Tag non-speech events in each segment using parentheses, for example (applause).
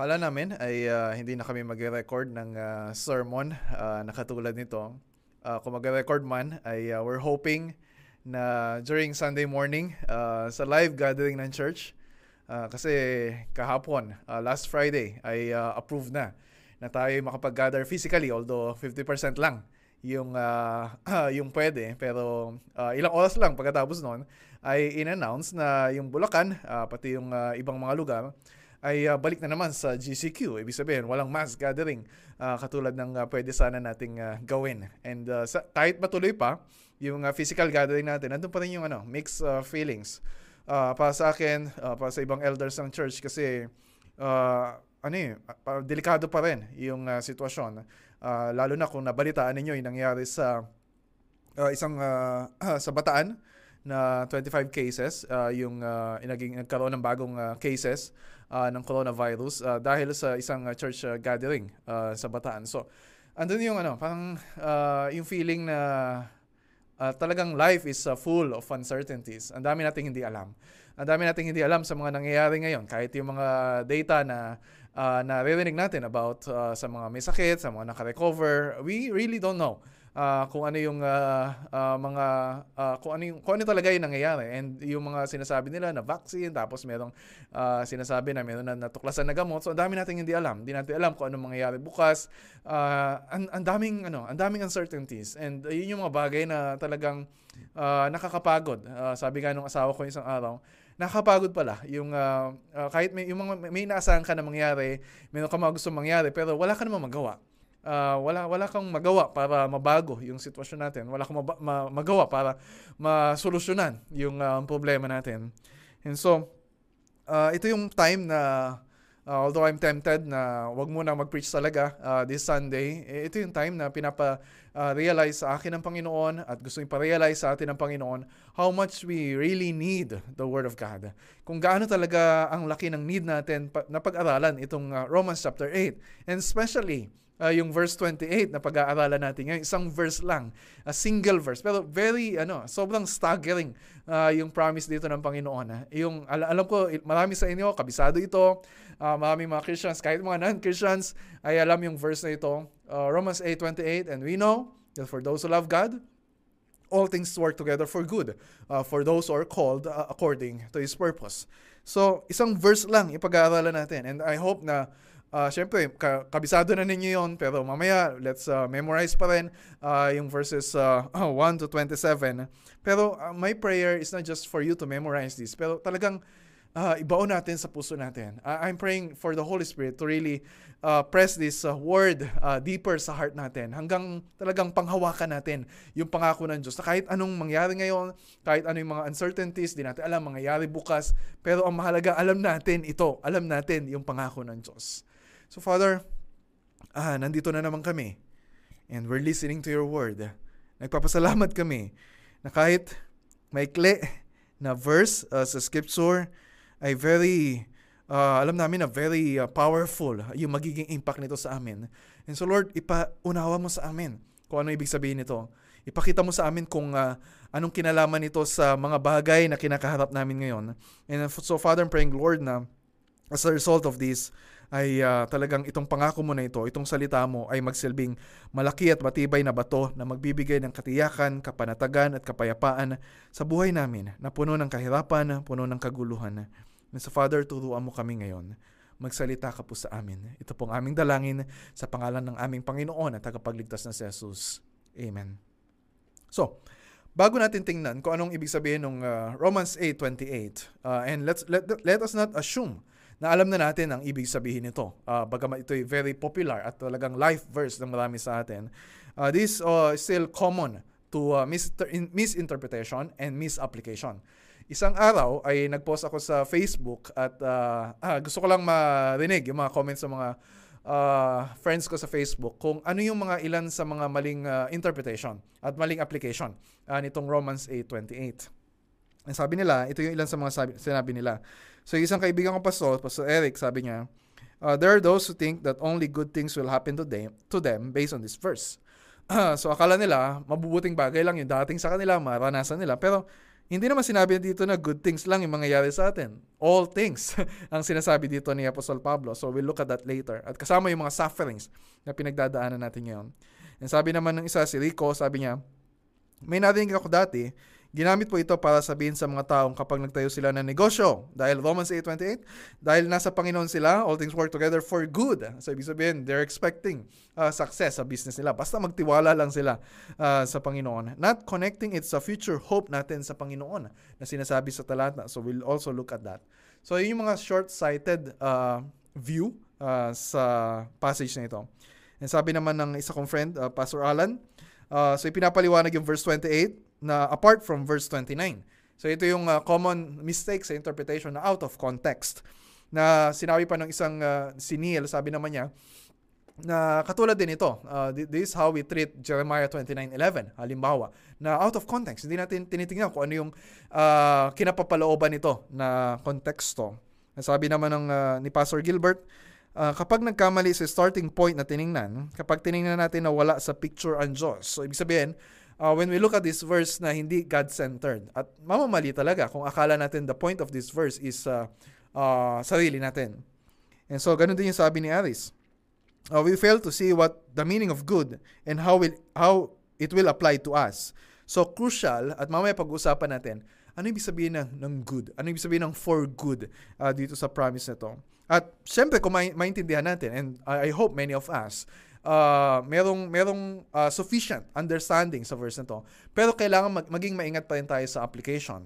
akala namin ay uh, hindi na kami magre-record ng uh, sermon uh, na katulad nito. Uh, kung magre-record man, ay uh, we're hoping na during Sunday morning uh, sa live gathering ng church, uh, kasi kahapon, uh, last Friday, ay uh, approved na na tayo makapag-gather physically, although 50% lang yung uh, (clears throat) yung pwede pero uh, ilang oras lang pagkatapos noon ay in-announce na yung Bulacan uh, pati yung uh, ibang mga lugar ay uh, balik na naman sa GCQ. Ibig sabihin, walang mass gathering uh, katulad ng uh, pwede sana nating uh, gawin. And uh, sa, kahit matuloy pa yung uh, physical gathering natin, nandun pa rin yung ano, mixed uh, feelings. Uh, para sa akin, uh, para sa ibang elders ng church kasi uh, ano eh, delikado pa rin yung uh, sitwasyon. Uh, lalo na kung nabalitaan ninyo yung nangyari sa uh, isang uh, (clears throat) sa Bataan na 25 cases uh, yung uh, naging nagkaroon ng bagong uh, cases uh, ng coronavirus uh, dahil sa isang uh, church uh, gathering uh, sa Bataan. So, andun yung ano, parang uh, yung feeling na uh, talagang life is uh, full of uncertainties. Ang dami nating hindi alam. Ang dami nating hindi alam sa mga nangyayari ngayon. Kahit yung mga data na uh, naririnig natin about uh, sa mga may sakit, sa mga naka-recover, we really don't know uh, kung ano yung uh, uh, mga uh, kung ano yung kung ano talaga yung nangyayari. And yung mga sinasabi nila na vaccine tapos merong uh, sinasabi na meron na natuklasan na gamot. So ang dami nating hindi alam. Hindi natin alam kung ano mangyayari bukas. Uh, ang, ang daming ano ang daming uncertainties. And uh, yun yung mga bagay na talagang uh, nakakapagod. Uh, sabi nga nung asawa ko isang araw nakakapagod pala yung uh, uh, kahit may yung mga may inaasahan ka na mangyari, meron ka mga gusto mangyari pero wala ka namang magawa uh, wala wala kang magawa para mabago yung sitwasyon natin. Wala kang maba- ma- magawa para masolusyonan yung uh, problema natin. And so, uh, ito yung time na uh, although I'm tempted na wag muna mag-preach talaga uh, this Sunday, eh, ito yung time na pinapa uh, realize sa akin ng Panginoon at gusto ipa-realize sa atin ng Panginoon how much we really need the Word of God. Kung gaano talaga ang laki ng need natin na pag-aralan itong uh, Romans chapter 8. And especially uh, yung verse 28 na pag-aaralan natin ngayon. Isang verse lang, a single verse. Pero very, ano, sobrang staggering uh, yung promise dito ng Panginoon. Ha? Yung, al- alam ko, marami sa inyo, kabisado ito, uh, marami mga Christians, kahit mga non-Christians, ay alam yung verse na ito. Uh, Romans 8.28, and we know that for those who love God, all things work together for good uh, for those who are called uh, according to His purpose. So, isang verse lang ipag-aaralan natin. And I hope na Uh, Siyempre, ka- kabisado na ninyo yon pero mamaya, let's uh, memorize pa rin uh, yung verses (clears throat) uh, 1 to 27. Pero uh, my prayer is not just for you to memorize this, pero talagang uh, ibaon natin sa puso natin. Uh, I'm praying for the Holy Spirit to really uh, press this uh, word uh, deeper sa heart natin hanggang talagang panghawakan natin yung pangako ng Diyos na kahit anong mangyari ngayon, kahit ano yung mga uncertainties, di natin alam mangyayari bukas, pero ang mahalaga, alam natin ito, alam natin yung pangako ng Diyos. So Father, ah, nandito na naman kami and we're listening to your word. Nagpapasalamat kami na kahit maikli na verse uh, sa scripture ay very, uh, alam namin na very uh, powerful yung magiging impact nito sa amin. And so Lord, ipaunawa mo sa amin kung ano ibig sabihin nito. Ipakita mo sa amin kung uh, anong kinalaman nito sa mga bagay na kinakaharap namin ngayon. And so Father, I'm praying Lord na as a result of this, ay uh, talagang itong pangako mo na ito, itong salita mo ay magsilbing malaki at matibay na bato na magbibigay ng katiyakan, kapanatagan at kapayapaan sa buhay namin na puno ng kahirapan, puno ng kaguluhan. And so Father, turuan mo kami ngayon. Magsalita ka po sa amin. Ito pong aming dalangin sa pangalan ng aming Panginoon at tagapagligtas na si Jesus. Amen. So, bago natin tingnan kung anong ibig sabihin ng uh, Romans 8:28, uh, and let's let, let us not assume na alam na natin ang ibig sabihin nito. Uh, bagamat ito ay very popular at talagang life verse ng marami sa atin, uh, this uh, still common to uh, mis- misinterpretation and misapplication. Isang araw ay nag-post ako sa Facebook at uh, ah, gusto ko lang marinig yung mga comments sa mga uh, friends ko sa Facebook kung ano yung mga ilan sa mga maling uh, interpretation at maling application uh, nitong Romans 8.28. Ang sabi nila, ito yung ilan sa mga sabi, sinabi nila. So isang kaibigan ko pastor, Pastor Eric, sabi niya, uh, there are those who think that only good things will happen to them, to them based on this verse. (clears throat) so akala nila, mabubuting bagay lang yung dating sa kanila, maranasan nila. Pero hindi naman sinabi dito na good things lang yung mangyayari sa atin. All things (laughs) ang sinasabi dito ni Apostol Pablo. So we'll look at that later. At kasama yung mga sufferings na pinagdadaanan natin ngayon. And sabi naman ng isa, si Rico, sabi niya, may narinig ako dati Ginamit po ito para sabihin sa mga taong kapag nagtayo sila ng negosyo. Dahil Romans 8.28, dahil nasa Panginoon sila, all things work together for good. So, ibig sabihin, they're expecting uh, success sa business nila. Basta magtiwala lang sila uh, sa Panginoon. Not connecting it sa future hope natin sa Panginoon na sinasabi sa talata. So, we'll also look at that. So, yun yung mga short-sighted uh, view uh, sa passage na ito. And sabi naman ng isa kong friend, uh, Pastor Alan, uh, so ipinapaliwanag yung verse 28, na apart from verse 29. So ito yung uh, common mistake sa interpretation na out of context. Na sinabi pa ng isang uh, si sabi naman niya, na katulad din ito. Uh, this is how we treat Jeremiah 29.11. Halimbawa, na out of context. Hindi natin tinitingnan kung ano yung uh, kinapapalooban nito na konteksto. Sabi naman ng uh, ni Pastor Gilbert, uh, kapag nagkamali sa starting point na tiningnan, kapag tiningnan natin na wala sa picture ang Diyos, so ibig sabihin, uh, when we look at this verse na hindi God-centered. At mamamali talaga kung akala natin the point of this verse is uh, uh, sarili natin. And so, ganun din yung sabi ni Aris. Uh, we fail to see what the meaning of good and how, will, how it will apply to us. So, crucial, at mamaya pag-usapan natin, ano ibig sabihin ng, ng good? Ano ibig sabihin ng for good uh, dito sa promise na to? At syempre, kung ma- maintindihan natin, and I, I hope many of us, uh, merong, merong uh, sufficient understanding sa verse na to. Pero kailangan mag, maging maingat pa rin tayo sa application.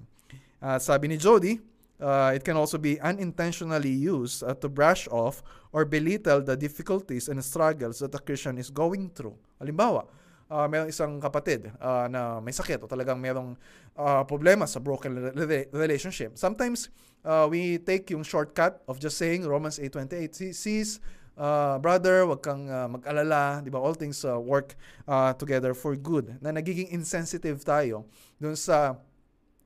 Uh, sabi ni Jody, uh, it can also be unintentionally used uh, to brush off or belittle the difficulties and struggles that a Christian is going through. Halimbawa, uh, mayroong isang kapatid uh, na may sakit o talagang mayroong uh, problema sa broken re- relationship. Sometimes, uh, we take yung shortcut of just saying Romans 8.28 sees uh, brother, wag kang uh, mag-alala, 'di ba? All things uh, work uh, together for good. Na nagiging insensitive tayo dun sa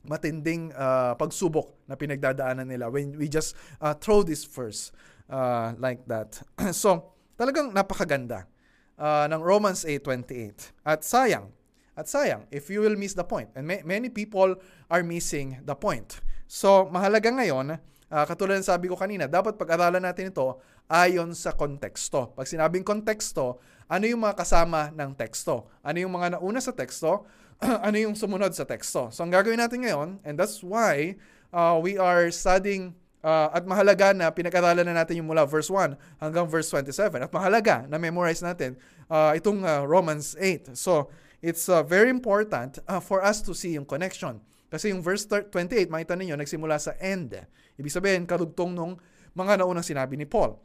matinding uh, pagsubok na pinagdadaanan nila when we just uh, throw this verse uh, like that. (clears throat) so, talagang napakaganda uh, ng Romans 8:28. At sayang, at sayang if you will miss the point. And may, many people are missing the point. So, mahalaga ngayon uh, katulad ng sabi ko kanina, dapat pag-aralan natin ito ayon sa konteksto. Pag sinabing konteksto, ano yung mga kasama ng teksto? Ano yung mga nauna sa teksto? (clears throat) ano yung sumunod sa teksto? So ang gagawin natin ngayon, and that's why uh, we are studying uh, at mahalaga na pinag-aralan na natin yung mula verse 1 hanggang verse 27. At mahalaga na memorize natin uh, itong uh, Romans 8. So it's uh, very important uh, for us to see yung connection. Kasi yung verse 28, makita ninyo, nagsimula sa end. Ibig sabihin, karugtong nung mga naunang sinabi ni Paul.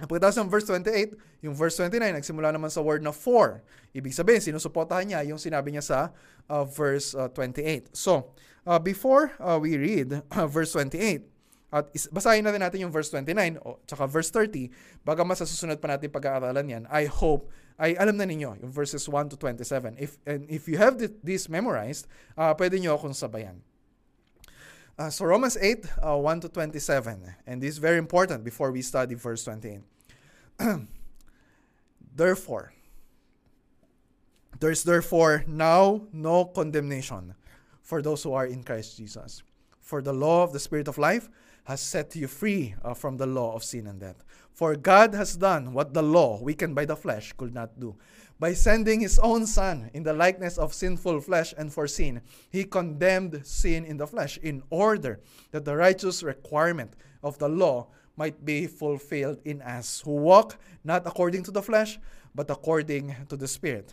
Pagkatapos ng verse 28, yung verse 29, nagsimula naman sa word na for. Ibig sabihin, sinusuportahan niya yung sinabi niya sa uh, verse uh, 28. So, uh, before uh, we read (coughs) uh, verse 28, at is, basahin na rin natin yung verse 29 o tsaka verse 30 baga mas susunod pa natin pag-aaralan yan. I hope ay alam na ninyo yung verses 1 to 27. If and if you have this memorized, uh, pwede niyo akong sabayan. Uh, so Romans 8, uh, 1 to 27. And this is very important before we study verse 28. (clears throat) therefore, there is therefore now no condemnation for those who are in Christ Jesus. For the law of the Spirit of life has set you free uh, from the law of sin and death. For God has done what the law, weakened by the flesh, could not do by sending his own Son in the likeness of sinful flesh and for sin, he condemned sin in the flesh in order that the righteous requirement of the law might be fulfilled in us who walk not according to the flesh, but according to the Spirit.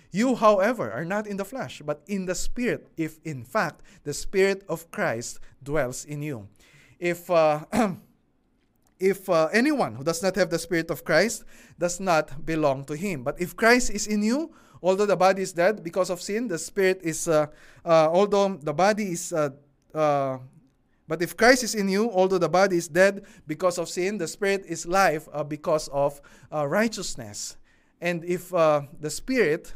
You, however, are not in the flesh, but in the Spirit, if in fact the Spirit of Christ dwells in you. If uh, (clears throat) if uh, anyone who does not have the Spirit of Christ does not belong to him. But if Christ is in you, although the body is dead because of sin, the Spirit is, uh, uh, although the body is, uh, uh, But if Christ is in you, although the body is dead because of sin, the spirit is life because of righteousness. And if the spirit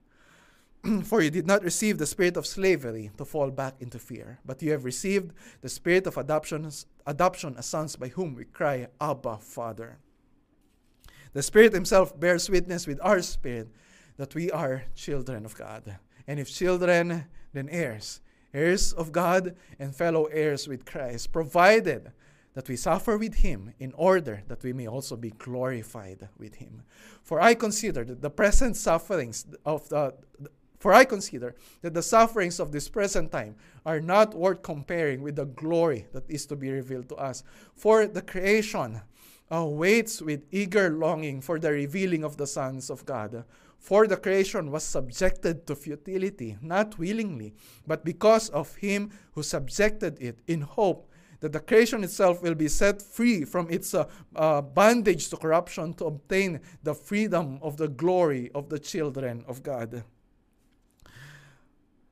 (clears throat) For you did not receive the spirit of slavery to fall back into fear, but you have received the spirit of adoption, adoption as sons by whom we cry, Abba, Father. The Spirit Himself bears witness with our spirit that we are children of God. And if children, then heirs, heirs of God and fellow heirs with Christ, provided that we suffer with him in order that we may also be glorified with him. For I consider that the present sufferings of the for I consider that the sufferings of this present time are not worth comparing with the glory that is to be revealed to us. For the creation uh, waits with eager longing for the revealing of the sons of God. For the creation was subjected to futility, not willingly, but because of him who subjected it, in hope that the creation itself will be set free from its uh, uh, bondage to corruption to obtain the freedom of the glory of the children of God.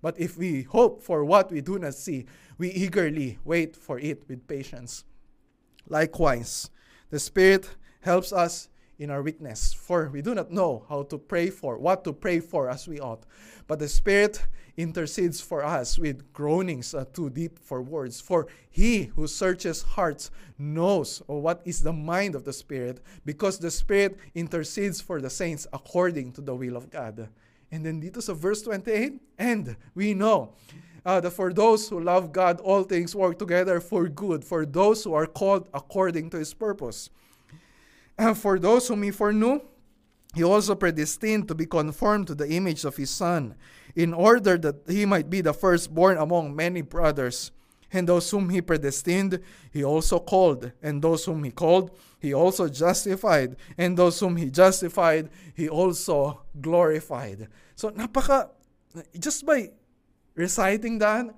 But if we hope for what we do not see, we eagerly wait for it with patience. Likewise, the Spirit helps us in our weakness, for we do not know how to pray for, what to pray for as we ought. But the Spirit intercedes for us with groanings uh, too deep for words. For he who searches hearts knows what is the mind of the Spirit, because the Spirit intercedes for the saints according to the will of God. And then dito sa verse 28, and we know uh, that for those who love God, all things work together for good, for those who are called according to his purpose. And for those whom he foreknew, he also predestined to be conformed to the image of his Son, in order that he might be the firstborn among many brothers. And those whom he predestined, he also called. And those whom he called, he also justified. And those whom he justified, he also glorified. So, napaka, just by reciting that,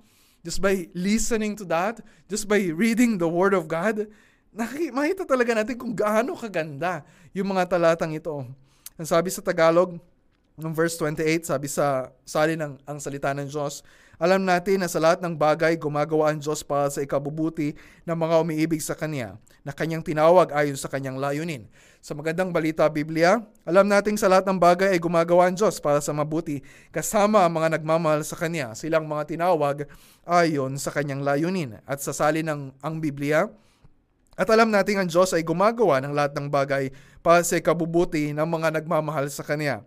just by listening to that, just by reading the Word of God, makita talaga natin kung gaano kaganda yung mga talatang ito. Ang sabi sa Tagalog, ng verse 28, sabi sa sali ng ang salita ng Diyos, alam natin na sa lahat ng bagay gumagawa ang Diyos para sa ikabubuti ng mga umiibig sa Kanya, na Kanyang tinawag ayon sa Kanyang layunin. Sa magandang balita Biblia, alam natin sa lahat ng bagay ay gumagawa ang Diyos para sa mabuti, kasama ang mga nagmamahal sa Kanya, silang mga tinawag ayon sa Kanyang layunin. At sa sali ng ang Biblia, at alam natin ang Diyos ay gumagawa ng lahat ng bagay para sa ikabubuti ng mga nagmamahal sa Kanya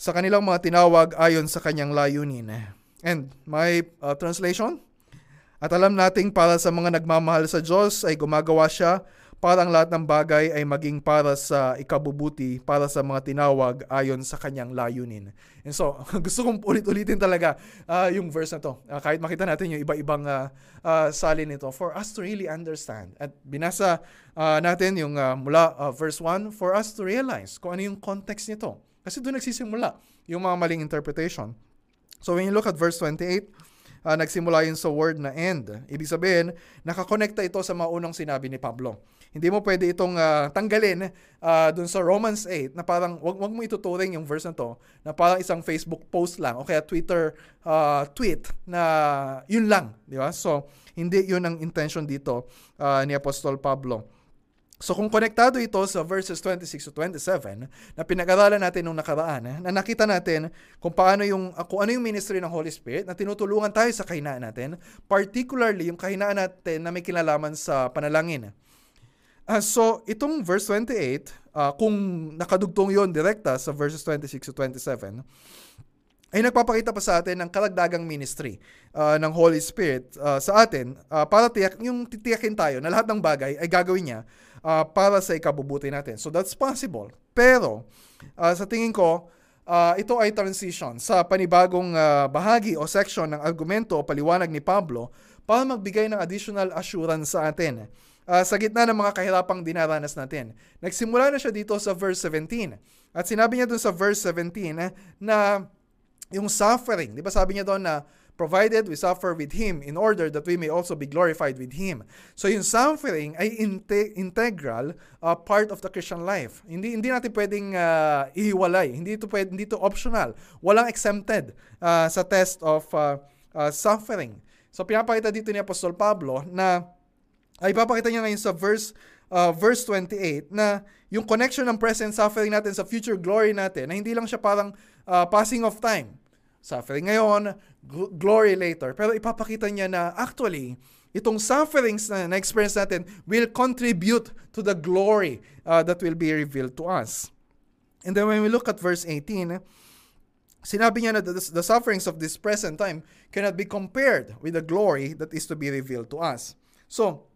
sa kanilang mga tinawag ayon sa kanyang layunin. And my uh, translation, at alam nating para sa mga nagmamahal sa Diyos ay gumagawa siya para ang lahat ng bagay ay maging para sa ikabubuti, para sa mga tinawag ayon sa kanyang layunin. And so, (laughs) gusto kong ulit-ulitin talaga uh, yung verse na to. Uh, kahit makita natin yung iba-ibang uh, uh, salin nito for us to really understand. At binasa uh, natin yung uh, mula uh, verse 1 for us to realize kung ano yung context nito. Kasi doon nagsisimula yung mga maling interpretation. So when you look at verse 28, uh, nagsimula yun sa word na end. Ibig sabihin, nakakonekta ito sa maunang sinabi ni Pablo. Hindi mo pwede itong uh, tanggalin uh, dun sa Romans 8 na parang wag, wag mo ituturing yung verse na to na parang isang Facebook post lang o kaya Twitter uh, tweet na yun lang, di ba? So, hindi yun ang intention dito uh, ni Apostol Pablo. So kung konektado ito sa verses 26 to 27 na pinag-aralan natin nung nakaraan, na nakita natin kung paano yung kung ano yung ministry ng Holy Spirit na tinutulungan tayo sa kahinaan natin, particularly yung kahinaan natin na may kinalaman sa panalangin. Uh, so, itong verse 28, uh, kung nakadugtong yon direkta sa verses 26 to 27, ay nagpapakita pa sa atin ng karagdagang ministry uh, ng Holy Spirit uh, sa atin uh, para tiyak, yung titiyakin tayo na lahat ng bagay ay gagawin niya uh, para sa ikabubuti natin. So that's possible. Pero uh, sa tingin ko, uh, ito ay transition sa panibagong uh, bahagi o section ng argumento o paliwanag ni Pablo para magbigay ng additional assurance sa atin uh, sa gitna ng mga kahirapang dinaranas natin. Nagsimula na siya dito sa verse 17. At sinabi niya dun sa verse 17 eh, na yung suffering, di ba sabi niya doon na provided we suffer with Him in order that we may also be glorified with Him. So yung suffering ay inte- integral uh, part of the Christian life. Hindi hindi natin pwedeng uh, ihiwalay. Hindi ito pwede, hindi ito optional. Walang exempted uh, sa test of uh, uh, suffering. So pinapakita dito ni Apostol Pablo na ay papakita niya ngayon sa verse uh, verse 28 na yung connection ng present suffering natin sa future glory natin na hindi lang siya parang uh, passing of time suffering ngayon, glory later. Pero ipapakita niya na actually, itong sufferings na na-experience natin will contribute to the glory uh, that will be revealed to us. And then when we look at verse 18, sinabi niya na the, the sufferings of this present time cannot be compared with the glory that is to be revealed to us. So,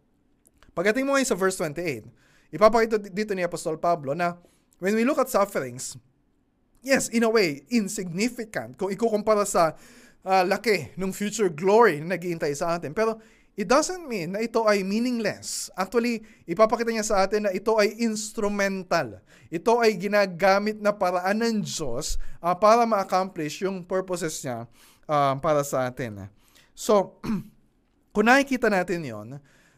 pagdating mo ngayon sa verse 28, ipapakita dito ni Apostol Pablo na when we look at sufferings, yes, in a way, insignificant kung ikukumpara sa uh, laki ng future glory na naghihintay sa atin. Pero it doesn't mean na ito ay meaningless. Actually, ipapakita niya sa atin na ito ay instrumental. Ito ay ginagamit na paraan ng Diyos uh, para ma-accomplish yung purposes niya uh, para sa atin. So, (clears throat) kung nakikita natin yon,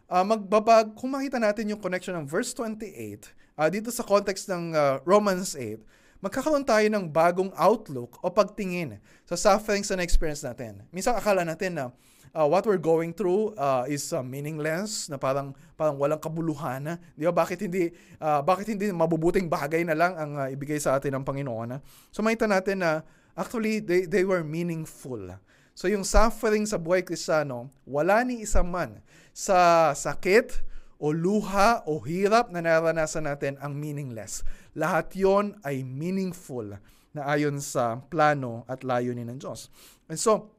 uh, magbabag, kung makita natin yung connection ng verse 28, uh, dito sa context ng uh, Romans 8, magkakaroon tayo ng bagong outlook o pagtingin sa sufferings na experience natin. Minsan akala natin na uh, what we're going through uh, is uh, meaningless, na parang parang walang kabuluhan. Di ba? Bakit hindi uh, bakit hindi mabubuting bagay na lang ang uh, ibigay sa atin ng Panginoon? So makita natin na actually they they were meaningful. So yung suffering sa buhay Kristiyano, wala ni isa man sa sakit, o luha o hirap na naranasan natin ang meaningless. Lahat yon ay meaningful na ayon sa plano at layunin ng Diyos. And so,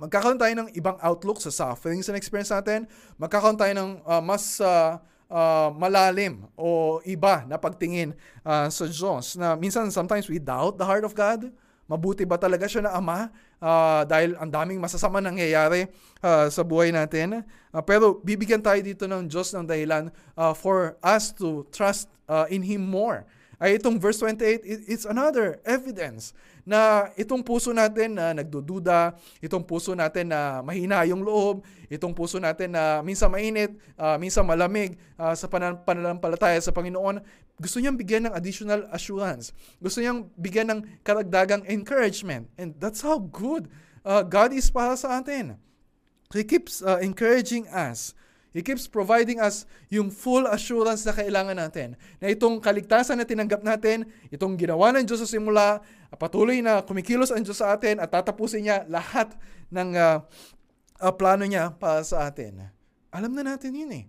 magkakaroon tayo ng ibang outlook sa sufferings and experience natin. Magkakaroon tayo ng uh, mas uh, uh, malalim o iba na pagtingin uh, sa Diyos na minsan sometimes we doubt the heart of God. Mabuti ba talaga siya na ama uh, dahil ang daming masasama nangyayari uh, sa buhay natin. Uh, pero bibigyan tayo dito ng Diyos ng dahilan uh, for us to trust uh, in Him more. Ay itong verse 28, it's another evidence na itong puso natin na nagdududa, itong puso natin na mahina yung loob, itong puso natin na minsan mainit, uh, minsan malamig uh, sa panan- pananampalataya sa Panginoon, gusto niyang bigyan ng additional assurance. Gusto niyang bigyan ng karagdagang encouragement. And that's how good uh, God is para sa atin. He keeps uh, encouraging us He keeps providing us yung full assurance na kailangan natin. Na itong kaligtasan na tinanggap natin, itong ginawa ng Diyos sa simula, patuloy na kumikilos ang Diyos sa atin at tatapusin niya lahat ng uh, uh, plano niya para sa atin. Alam na natin yun eh.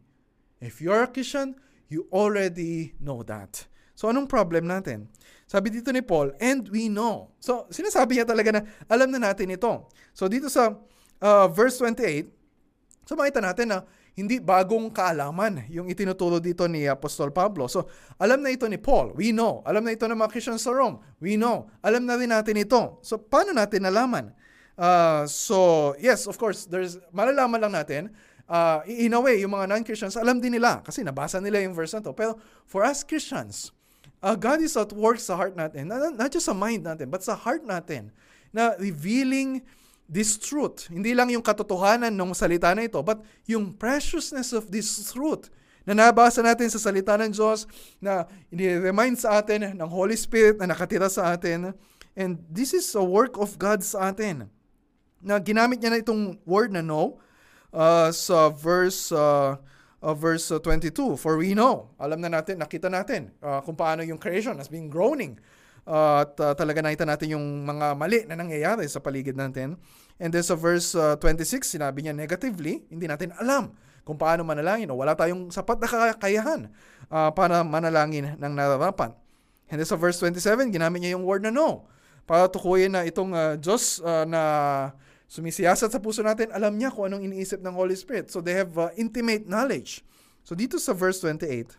If you're a Christian, you already know that. So anong problem natin? Sabi dito ni Paul, and we know. So sinasabi niya talaga na alam na natin ito. So dito sa uh, verse 28, so makita natin na hindi bagong kaalaman yung itinuturo dito ni Apostol Pablo. So, alam na ito ni Paul. We know. Alam na ito ng mga Christians sa Rome. We know. Alam na rin natin ito. So, paano natin nalaman? Uh, so, yes, of course, there's, malalaman lang natin, uh, in a way, yung mga non-Christians, alam din nila kasi nabasa nila yung verse na to. Pero for us Christians, uh, God is at work sa heart natin. Not, just sa mind natin, but sa heart natin na revealing this truth. Hindi lang yung katotohanan ng salita na ito, but yung preciousness of this truth na nabasa natin sa salita ng Diyos, na i-remind sa atin ng Holy Spirit na nakatira sa atin. And this is a work of God sa atin. Na ginamit niya na itong word na know uh, sa verse uh, uh, verse 22. For we know, alam na natin, nakita natin uh, kung paano yung creation has been groaning uh, at uh, talaga nakita natin yung mga mali na nangyayari sa paligid natin. And then sa verse uh, 26, sinabi niya negatively, hindi natin alam kung paano manalangin o wala tayong sapat na kakayahan uh, para manalangin ng nararapat. And sa verse 27, ginamit niya yung word na no para tukuyin na itong uh, Diyos uh, na sumisiyasat sa puso natin, alam niya kung anong iniisip ng Holy Spirit. So they have uh, intimate knowledge. So dito sa verse 28,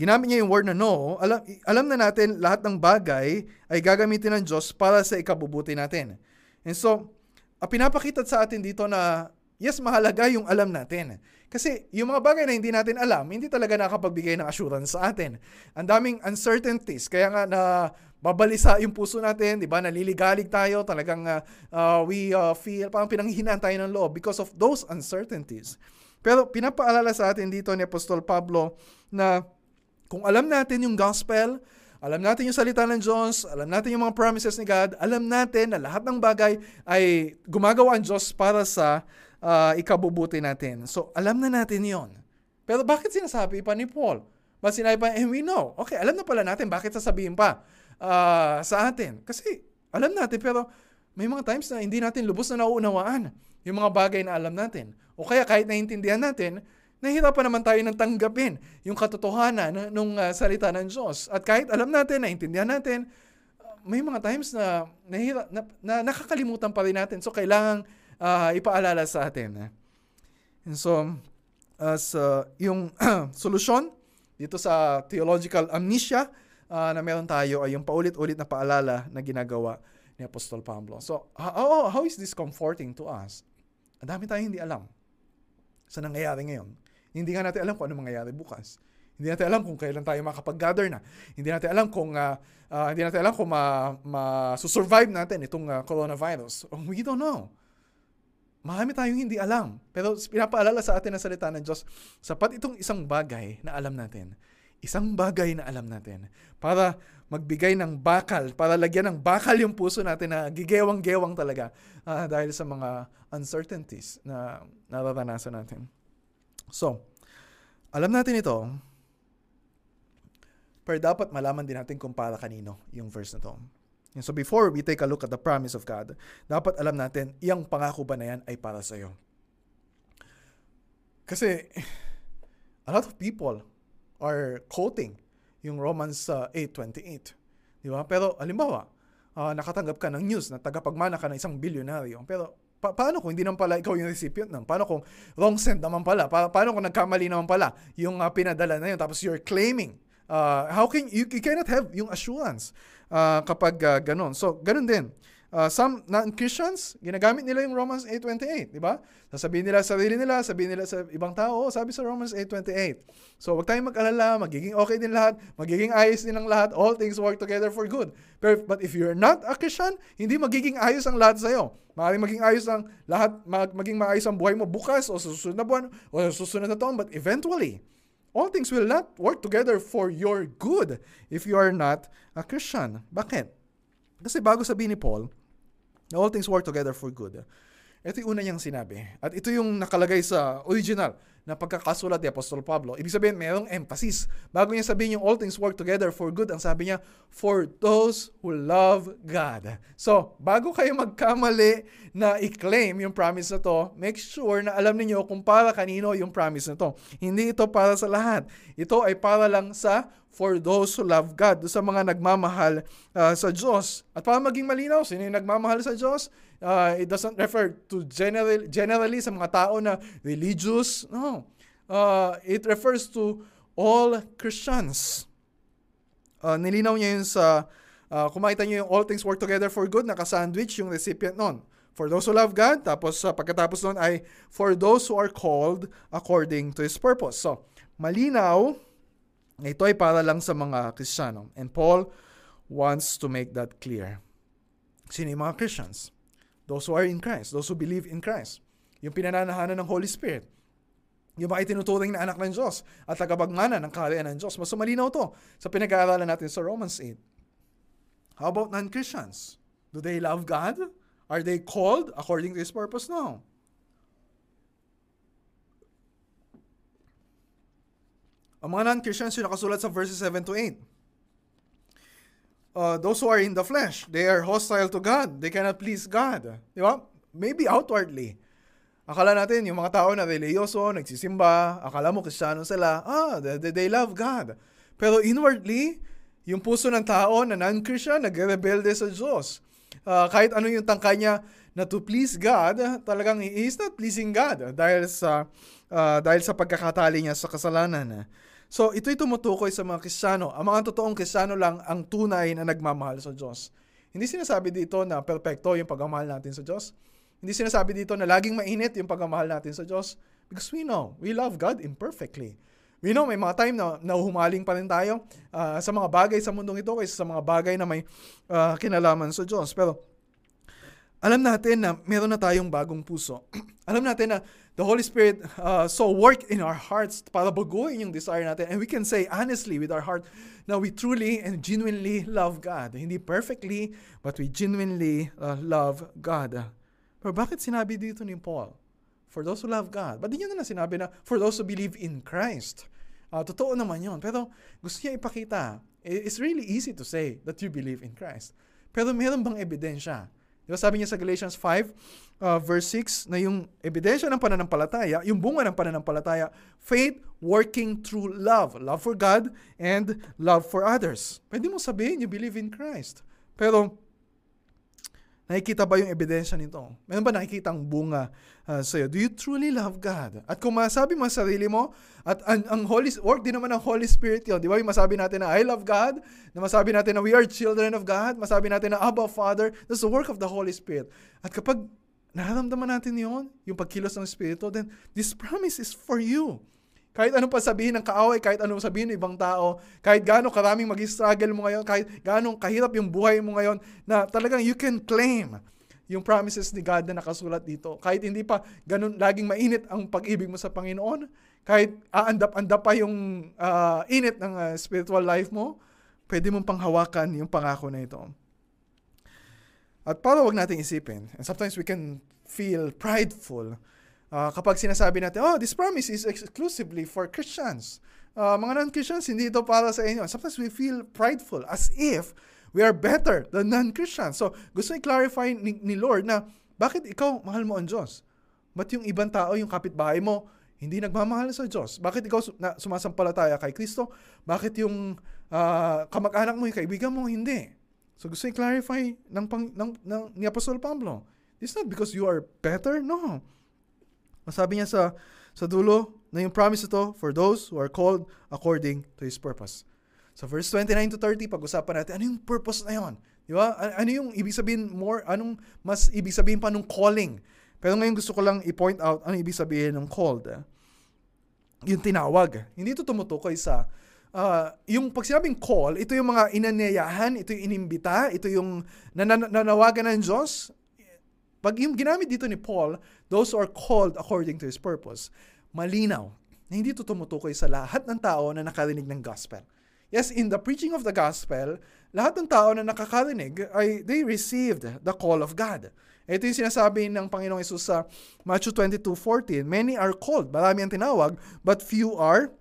ginamit niya yung word na no, alam, alam na natin lahat ng bagay ay gagamitin ng Diyos para sa ikabubuti natin. And so, uh, pinapakita sa atin dito na yes, mahalaga yung alam natin. Kasi yung mga bagay na hindi natin alam, hindi talaga nakapagbigay ng assurance sa atin. Ang daming uncertainties. Kaya nga na babalisa yung puso natin, di ba? Naliligalig tayo, talagang uh, uh, we uh, feel, parang pinanghihinaan tayo ng loob because of those uncertainties. Pero pinapaalala sa atin dito ni Apostol Pablo na kung alam natin yung gospel, alam natin yung salita ng Diyos, alam natin yung mga promises ni God, alam natin na lahat ng bagay ay gumagawa ang Diyos para sa uh, ikabubuti natin. So, alam na natin yon. Pero bakit sinasabi pa ni Paul? Ba sinabi pa, and we know. Okay, alam na pala natin, bakit sasabihin pa? Uh, sa atin. Kasi alam natin pero may mga times na hindi natin lubos na nauunawaan yung mga bagay na alam natin. O kaya kahit naiintindihan natin, nahihirapan naman tayo ng tanggapin yung katotohanan ng uh, salita ng Diyos. At kahit alam natin, naiintindihan natin, uh, may mga times na, nahihira, na, na nakakalimutan pa rin natin. So, kailangan uh, ipaalala sa atin. And so, as uh, yung (clears throat) solusyon dito sa theological amnesia, uh, na meron tayo ay yung paulit-ulit na paalala na ginagawa ni Apostol Pablo. So, how, how is this comforting to us? Ang dami tayong hindi alam sa nangyayari ngayon. Hindi nga natin alam kung ano mangyayari bukas. Hindi natin alam kung kailan tayo makapag-gather na. Hindi natin alam kung uh, uh, hindi natin alam kung ma, ma-survive natin itong uh, coronavirus. Oh, we don't know. Marami tayong hindi alam. Pero pinapaalala sa atin ang salita ng Diyos, sapat itong isang bagay na alam natin isang bagay na alam natin para magbigay ng bakal, para lagyan ng bakal yung puso natin na gigewang-gewang talaga uh, dahil sa mga uncertainties na nararanasan natin. So, alam natin ito, pero dapat malaman din natin kung para kanino yung verse na to. So before we take a look at the promise of God, dapat alam natin, iyang pangako ba na yan ay para sa iyo. Kasi, a lot of people are quoting yung Romans uh, 8.28. Di ba? Pero, alimbawa, uh, nakatanggap ka ng news na tagapagmana ka ng isang bilyonaryo. Pero, pa- paano kung hindi naman pala ikaw yung recipient nun? Paano kung wrong send naman pala? Pa- paano kung nagkamali naman pala yung uh, pinadala na yun? Tapos you're claiming. Uh, how can you, you cannot have yung assurance uh, kapag uh, ganun. So, ganun din uh, some non-Christians, ginagamit nila yung Romans 8.28, di ba? Sasabihin nila sa sarili nila, sabihin nila sa ibang tao, oh, sabi sa Romans 8.28. So, wag tayong mag-alala, magiging okay din lahat, magiging ayos din ang lahat, all things work together for good. But, but if you're not a Christian, hindi magiging ayos ang lahat sa'yo. Maaaring maging ayos ang lahat, mag, maging maayos ang buhay mo bukas o sa susunod na buwan o sa susunod na taon, but eventually, all things will not work together for your good if you are not a Christian. Bakit? Kasi bago sabihin ni Paul, all things work together for good. Ito yung una niyang sinabi. At ito yung nakalagay sa original na pagkakasulat ni Apostol Pablo. Ibig sabihin, mayroong emphasis. Bago niya sabihin yung all things work together for good, ang sabi niya, for those who love God. So, bago kayo magkamali na i-claim yung promise na to, make sure na alam niyo kung para kanino yung promise na to. Hindi ito para sa lahat. Ito ay para lang sa for those who love God, sa mga nagmamahal uh, sa Diyos. At para maging malinaw, sino yung nagmamahal sa Diyos? Uh, it doesn't refer to general, generally sa mga tao na religious. No. Uh, it refers to all Christians. Uh, nilinaw niya yun sa, uh, kung makita niyo yung all things work together for good, nakasandwich yung recipient nun. For those who love God, tapos uh, pagkatapos nun ay for those who are called according to His purpose. So, malinaw ito ay para lang sa mga Kristiyano. And Paul wants to make that clear. Sino yung mga Christians? Those who are in Christ. Those who believe in Christ. Yung pinananahanan ng Holy Spirit. Yung mga itinuturing na anak ng Diyos at tagapagmana ng kaharian ng Diyos. Mas malinaw to sa pinag-aaralan natin sa Romans 8. How about non-Christians? Do they love God? Are they called according to His purpose? No. Ang mga non-Christians yung nakasulat sa verses 7 to 8. Uh, those who are in the flesh, they are hostile to God. They cannot please God. Di ba? Maybe outwardly. Akala natin, yung mga tao na religyoso, nagsisimba, akala mo kristyano sila, ah, they, they love God. Pero inwardly, yung puso ng tao na non-Christian, nagrebelde sa Diyos. Uh, kahit ano yung tangka niya na to please God, talagang he is not pleasing God dahil sa uh, dahil sa pagkakatali niya sa kasalanan. So, ito'y tumutukoy sa mga Kristiyano. Ang mga totoong Kristiyano lang ang tunay na nagmamahal sa Diyos. Hindi sinasabi dito na perpekto yung pagmamahal natin sa Diyos. Hindi sinasabi dito na laging mainit yung pagmamahal natin sa Diyos. Because we know, we love God imperfectly. We know, may mga time na nahuhumaling pa rin tayo uh, sa mga bagay sa mundong ito kaysa sa mga bagay na may uh, kinalaman sa Diyos. Pero alam natin na meron na tayong bagong puso. (clears throat) alam natin na the Holy Spirit uh, so work in our hearts para baguhin yung desire natin. And we can say honestly with our heart na we truly and genuinely love God. Hindi perfectly, but we genuinely uh, love God. Pero bakit sinabi dito ni Paul? For those who love God. Ba't di niya na sinabi na for those who believe in Christ? Uh, totoo naman yon. Pero gusto niya ipakita, it's really easy to say that you believe in Christ. Pero meron bang ebidensya? Di ba sabi niya sa Galatians 5, uh, verse 6, na yung ebidensya ng pananampalataya, yung bunga ng pananampalataya, faith working through love. Love for God and love for others. Pwede mo sabihin you believe in Christ. Pero Nakikita ba yung ebidensya nito? Meron ba nakikita ang bunga uh, sa'yo? Do you truly love God? At kung masabi mo sa sarili mo, at ang, ang Holy, work din naman ng Holy Spirit yun. Di ba yung masabi natin na I love God? Na masabi natin na we are children of God? Masabi natin na Abba Father? That's the work of the Holy Spirit. At kapag nararamdaman natin yon yung pagkilos ng Espiritu, then this promise is for you. Kahit anong pa sabihin ng kaaway, kahit anong sabihin ng ibang tao, kahit gaano karaming mag-struggle mo ngayon, kahit gaano kahirap yung buhay mo ngayon, na talagang you can claim yung promises ni God na nakasulat dito. Kahit hindi pa ganun laging mainit ang pag-ibig mo sa Panginoon, kahit aandap-andap pa yung uh, init ng uh, spiritual life mo, pwede mong panghawakan yung pangako na ito. At para wag nating isipin, and sometimes we can feel prideful Uh, kapag sinasabi natin, oh, this promise is exclusively for Christians. Uh, mga non-Christians, hindi ito para sa inyo. Sometimes we feel prideful as if we are better than non-Christians. So, gusto i-clarify ni, ni Lord na bakit ikaw mahal mo ang Diyos? Ba't yung ibang tao, yung kapitbahay mo, hindi nagmamahal sa Diyos? Bakit ikaw na sumasampalataya kay Kristo? Bakit yung uh, kamag-anak mo, yung kaibigan mo, hindi? So gusto i-clarify ng, pang, ng, ng, ni Apostol Pablo. It's not because you are better, no. Masabi niya sa, sa dulo na yung promise ito for those who are called according to His purpose. Sa verse 29 to 30, pag-usapan natin, ano yung purpose na yon? Di ba? Ano yung ibig sabihin more, anong mas ibig sabihin pa nung calling? Pero ngayon gusto ko lang i-point out ano ibig sabihin ng called. Eh? Yung tinawag. Hindi ito tumutukoy sa uh, yung pag sinabing call, ito yung mga inanyayahan, ito yung inimbita, ito yung nananawagan ng Diyos pag yung ginamit dito ni Paul, those who are called according to his purpose, malinaw na hindi ito tumutukoy sa lahat ng tao na nakarinig ng gospel. Yes, in the preaching of the gospel, lahat ng tao na nakakarinig ay they received the call of God. Ito yung sinasabi ng Panginoong Isus sa Matthew 22:14, many are called, marami ang tinawag, but few are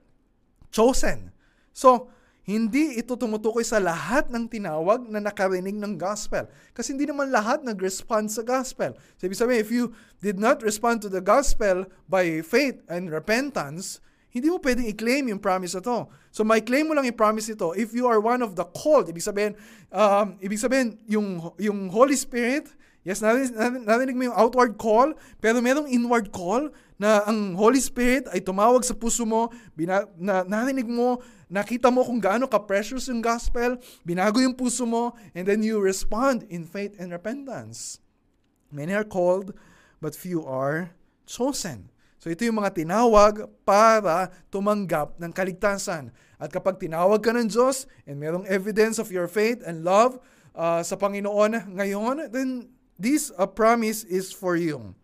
chosen. So, hindi ito tumutukoy sa lahat ng tinawag na nakarinig ng gospel. Kasi hindi naman lahat nag-respond sa gospel. So, ibig sabihin, if you did not respond to the gospel by faith and repentance, hindi mo pwedeng i-claim yung promise na to. So, may claim mo lang i-promise ito if you are one of the called. Ibig sabihin, um, ibig sabihin yung, yung Holy Spirit, yes, narinig, narinig mo yung outward call, pero merong inward call na ang Holy Spirit ay tumawag sa puso mo, bina, na, narinig mo nakita mo kung gaano ka-precious yung gospel, binago yung puso mo, and then you respond in faith and repentance. Many are called, but few are chosen. So ito yung mga tinawag para tumanggap ng kaligtasan. At kapag tinawag ka ng Diyos and merong evidence of your faith and love uh, sa Panginoon ngayon, then this uh, promise is for you.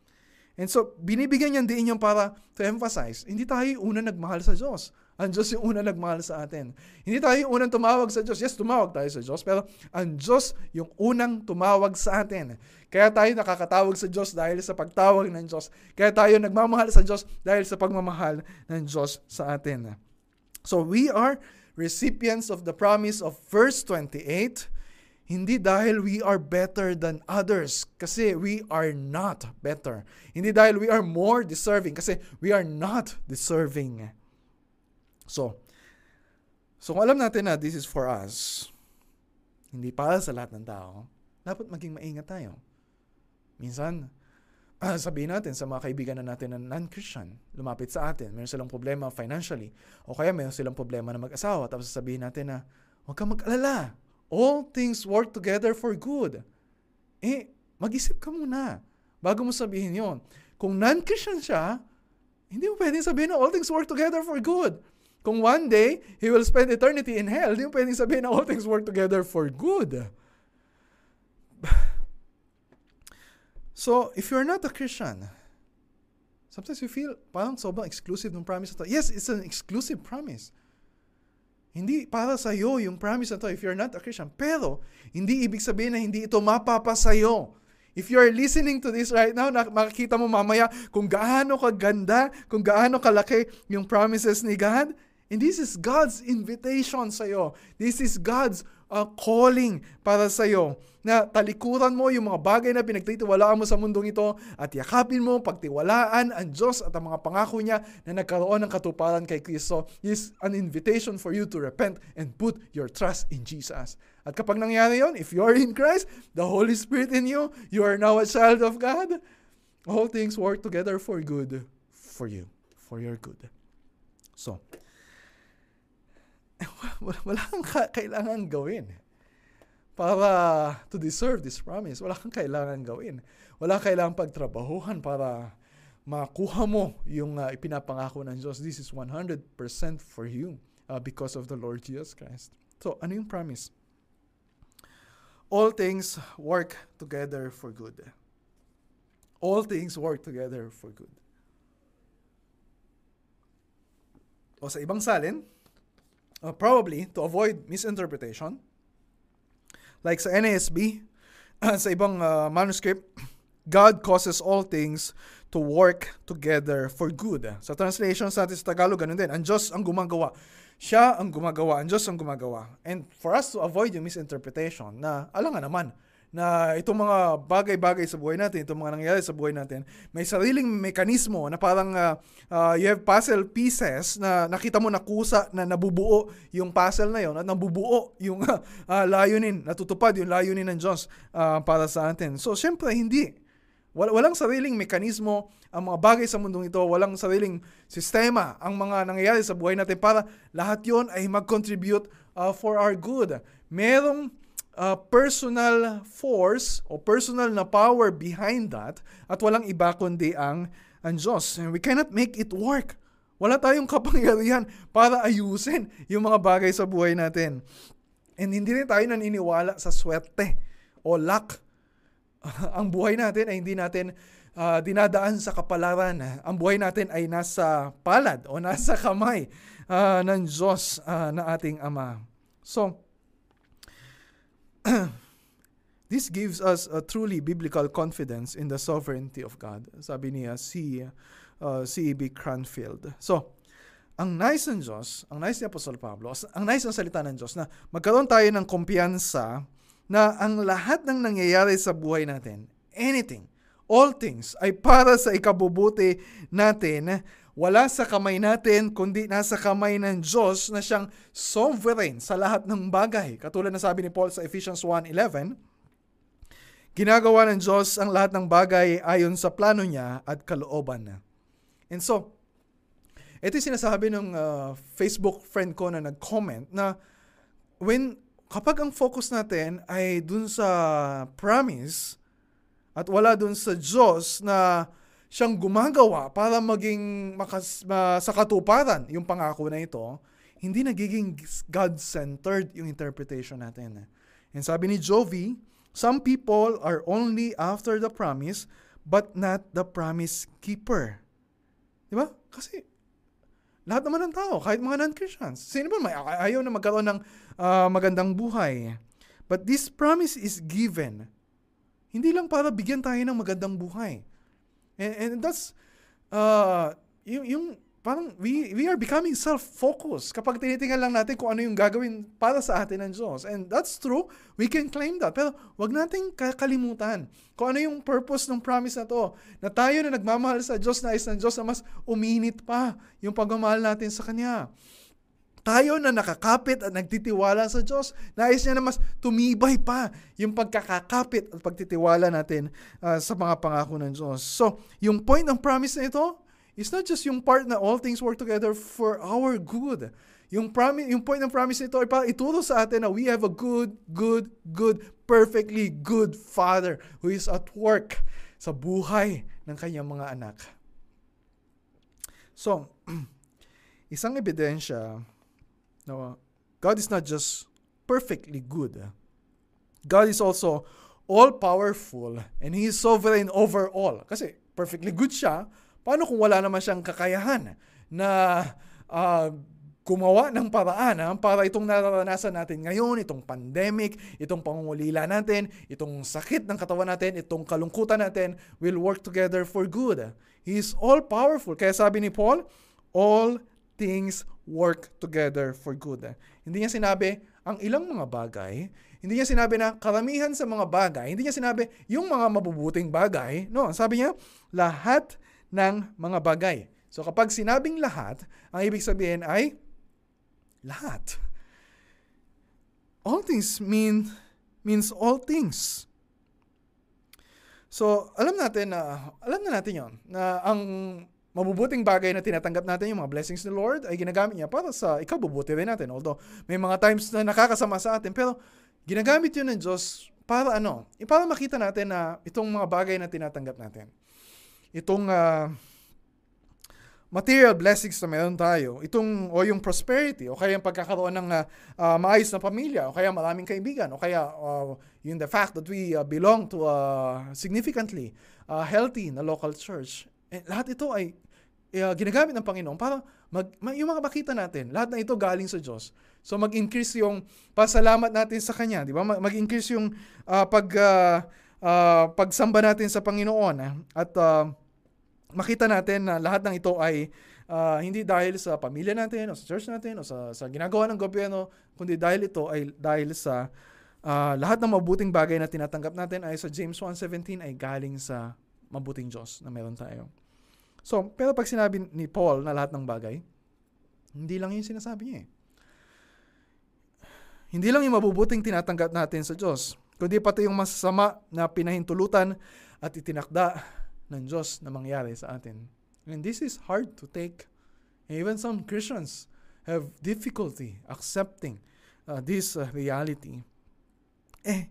And so, binibigyan niyan din yung para to emphasize, hindi tayo una nagmahal sa Diyos. Ang Diyos yung unang nagmahal sa atin. Hindi tayo unang tumawag sa Diyos. Yes, tumawag tayo sa Diyos, pero ang Diyos yung unang tumawag sa atin. Kaya tayo nakakatawag sa Diyos dahil sa pagtawag ng Diyos. Kaya tayo nagmamahal sa Diyos dahil sa pagmamahal ng Diyos sa atin. So we are recipients of the promise of verse 28. Hindi dahil we are better than others, kasi we are not better. Hindi dahil we are more deserving, kasi we are not deserving. So, so kung alam natin na this is for us, hindi para sa lahat ng tao, dapat maging maingat tayo. Minsan, uh, (clears throat) sabihin natin sa mga kaibigan na natin na non-Christian, lumapit sa atin, meron silang problema financially, o kaya meron silang problema na mag-asawa, tapos sabihin natin na, huwag kang mag-alala, all things work together for good. Eh, mag-isip ka muna bago mo sabihin yon. Kung non-Christian siya, hindi mo pwedeng sabihin na all things work together for good. Kung one day, he will spend eternity in hell, hindi mo pwedeng sabihin na all things work together for good. (sighs) So, if you're not a Christian, sometimes you feel parang sobrang exclusive ng promise. Yes, it's an exclusive promise. Hindi para sa iyo yung promise na to if you're not a Christian. Pero, hindi ibig sabihin na hindi ito mapapa sa iyo. If you're listening to this right now, makikita mo mamaya kung gaano kaganda, kung gaano kalaki yung promises ni God. And this is God's invitation sa iyo. This is God's uh, calling para sa iyo na talikuran mo yung mga bagay na pinagtitiwalaan mo sa mundong ito at yakapin mo, pagtiwalaan ang Diyos at ang mga pangako niya na nagkaroon ng katuparan kay Kristo is an invitation for you to repent and put your trust in Jesus. At kapag nangyari yon, if you are in Christ, the Holy Spirit in you, you are now a child of God, all things work together for good for you, for your good. So, (laughs) wala, kang kailangan gawin para to deserve this promise. Wala kang kailangan gawin. Wala kailangan pagtrabahuhan para makuha mo yung uh, ipinapangako ng Diyos. This is 100% for you uh, because of the Lord Jesus Christ. So, ano yung promise? All things work together for good. All things work together for good. O sa ibang salin, uh, probably to avoid misinterpretation, like sa NASB, (clears throat) sa ibang uh, manuscript, God causes all things to work together for good. Sa translation sa atin sa Tagalog, ganun din. Ang Diyos ang gumagawa. Siya ang gumagawa. Ang Diyos ang gumagawa. And for us to avoid yung misinterpretation na, alam nga naman, na itong mga bagay-bagay sa buhay natin, itong mga nangyayari sa buhay natin, may sariling mekanismo na parang uh, uh, you have puzzle pieces na nakita mo na kusa na nabubuo yung puzzle na yon at nabubuo yung uh, (laughs) uh, layunin, natutupad yung layunin ng Diyos uh, para sa atin. So, syempre, hindi. Wal- walang sariling mekanismo ang mga bagay sa mundong ito, walang sariling sistema ang mga nangyayari sa buhay natin para lahat yon ay mag-contribute uh, for our good. Merong uh, personal force o personal na power behind that at walang iba kundi ang, ang Diyos. And we cannot make it work. Wala tayong (laughs) kapangyarihan para ayusin yung mga bagay sa buhay natin. And hindi rin tayo naniniwala sa swerte o luck. (laughs) ang buhay natin ay hindi natin uh, dinadaan sa kapalaran. Ang buhay natin ay nasa palad o nasa kamay uh, ng Diyos uh, na ating Ama. So, (clears throat) this gives us a truly biblical confidence in the sovereignty of God. Sabi niya si uh, si E.B. Cranfield. So, ang nice ng Diyos, ang nice ni Apostol Pablo, ang nice ng salita ng Diyos na magkaroon tayo ng kumpiyansa na ang lahat ng nangyayari sa buhay natin, anything, all things, ay para sa ikabubuti natin wala sa kamay natin, kundi nasa kamay ng Diyos na siyang sovereign sa lahat ng bagay. Katulad na sabi ni Paul sa Ephesians 1.11, Ginagawa ng Diyos ang lahat ng bagay ayon sa plano niya at kalooban na. And so, ito yung sinasabi ng uh, Facebook friend ko na nag-comment na when kapag ang focus natin ay dun sa promise at wala dun sa Diyos na siyang gumagawa para maging makas, ma, sa katuparan yung pangako na ito, hindi nagiging God-centered yung interpretation natin. And sabi ni Jovi, some people are only after the promise, but not the promise keeper. Di ba? Kasi lahat naman ng tao, kahit mga non-Christians, sino ba may ayaw na magkaroon ng uh, magandang buhay? But this promise is given. Hindi lang para bigyan tayo ng magandang buhay And, and that's, uh, yung, yung parang we, we are becoming self-focused kapag tinitingnan lang natin kung ano yung gagawin para sa atin ng Diyos. And that's true. We can claim that. Pero wag nating kakalimutan kung ano yung purpose ng promise na to. Na tayo na nagmamahal sa Diyos na is ng Diyos na mas uminit pa yung pagmamahal natin sa Kanya. Tayo na nakakapit at nagtitiwala sa Diyos, nais niya na mas tumibay pa yung pagkakakapit at pagtitiwala natin uh, sa mga pangako ng Diyos. So, yung point ng promise na ito, It's not just yung part na all things work together for our good. Yung, promise, yung point ng promise nito ay para ituro sa atin na we have a good, good, good, perfectly good Father who is at work sa buhay ng kanyang mga anak. So, (clears throat) isang ebidensya na God is not just perfectly good. God is also all-powerful and He is sovereign over all. Kasi perfectly good siya, Paano kung wala naman siyang kakayahan na uh, gumawa ng paraan ha, para itong nararanasan natin ngayon, itong pandemic, itong pangungulila natin, itong sakit ng katawan natin, itong kalungkutan natin will work together for good. He is all-powerful. Kaya sabi ni Paul, all things work together for good. Hindi niya sinabi, ang ilang mga bagay, hindi niya sinabi na karamihan sa mga bagay, hindi niya sinabi yung mga mabubuting bagay. No, sabi niya, lahat ng mga bagay. So kapag sinabing lahat, ang ibig sabihin ay lahat. All things mean means all things. So, alam natin na alam na natin 'yon na ang mabubuting bagay na tinatanggap natin yung mga blessings ni Lord ay ginagamit niya para sa ikabubuti rin natin. Although may mga times na nakakasama sa atin pero ginagamit 'yun ng Diyos para ano? Para makita natin na itong mga bagay na tinatanggap natin itong uh, material blessings na meron tayo, itong o yung prosperity o kaya yung pagkakaroon ng uh, uh, maayos na pamilya o kaya maraming kaibigan o kaya uh, yung the fact that we uh, belong to a significantly uh, healthy na local church. Eh, lahat ito ay uh, ginagamit ng Panginoon para mag, yung mga makita natin, lahat na ito galing sa Diyos. So mag-increase yung pasalamat natin sa Kanya, di ba? Mag-increase yung uh, pag uh, uh, pagsamba natin sa Panginoon at uh, makita natin na lahat ng ito ay uh, hindi dahil sa pamilya natin o sa church natin o sa, sa ginagawa ng gobyerno, kundi dahil ito ay dahil sa uh, lahat ng mabuting bagay na tinatanggap natin ay sa James 1.17 ay galing sa mabuting Diyos na meron tayo. So, pero pag sinabi ni Paul na lahat ng bagay, hindi lang yung sinasabi niya eh. Hindi lang yung mabubuting tinatanggap natin sa Diyos, kundi pati yung masasama na pinahintulutan at itinakda ng Diyos na mangyari sa atin. And this is hard to take. even some Christians have difficulty accepting uh, this uh, reality. Eh,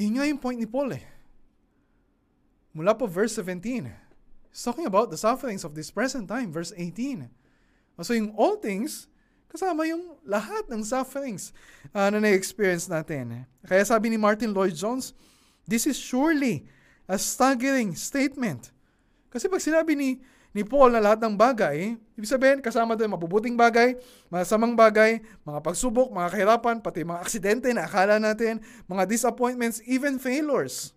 yun nga yung point ni Paul eh. Mula po verse 17. He's talking about the sufferings of this present time, verse 18. So yung all things, kasama yung lahat ng sufferings uh, na na-experience natin. Kaya sabi ni Martin Lloyd Jones, this is surely a staggering statement. Kasi pag sinabi ni, ni Paul na lahat ng bagay, ibig sabihin kasama doon mabubuting bagay, masamang bagay, mga pagsubok, mga kahirapan, pati mga aksidente na akala natin, mga disappointments, even failures.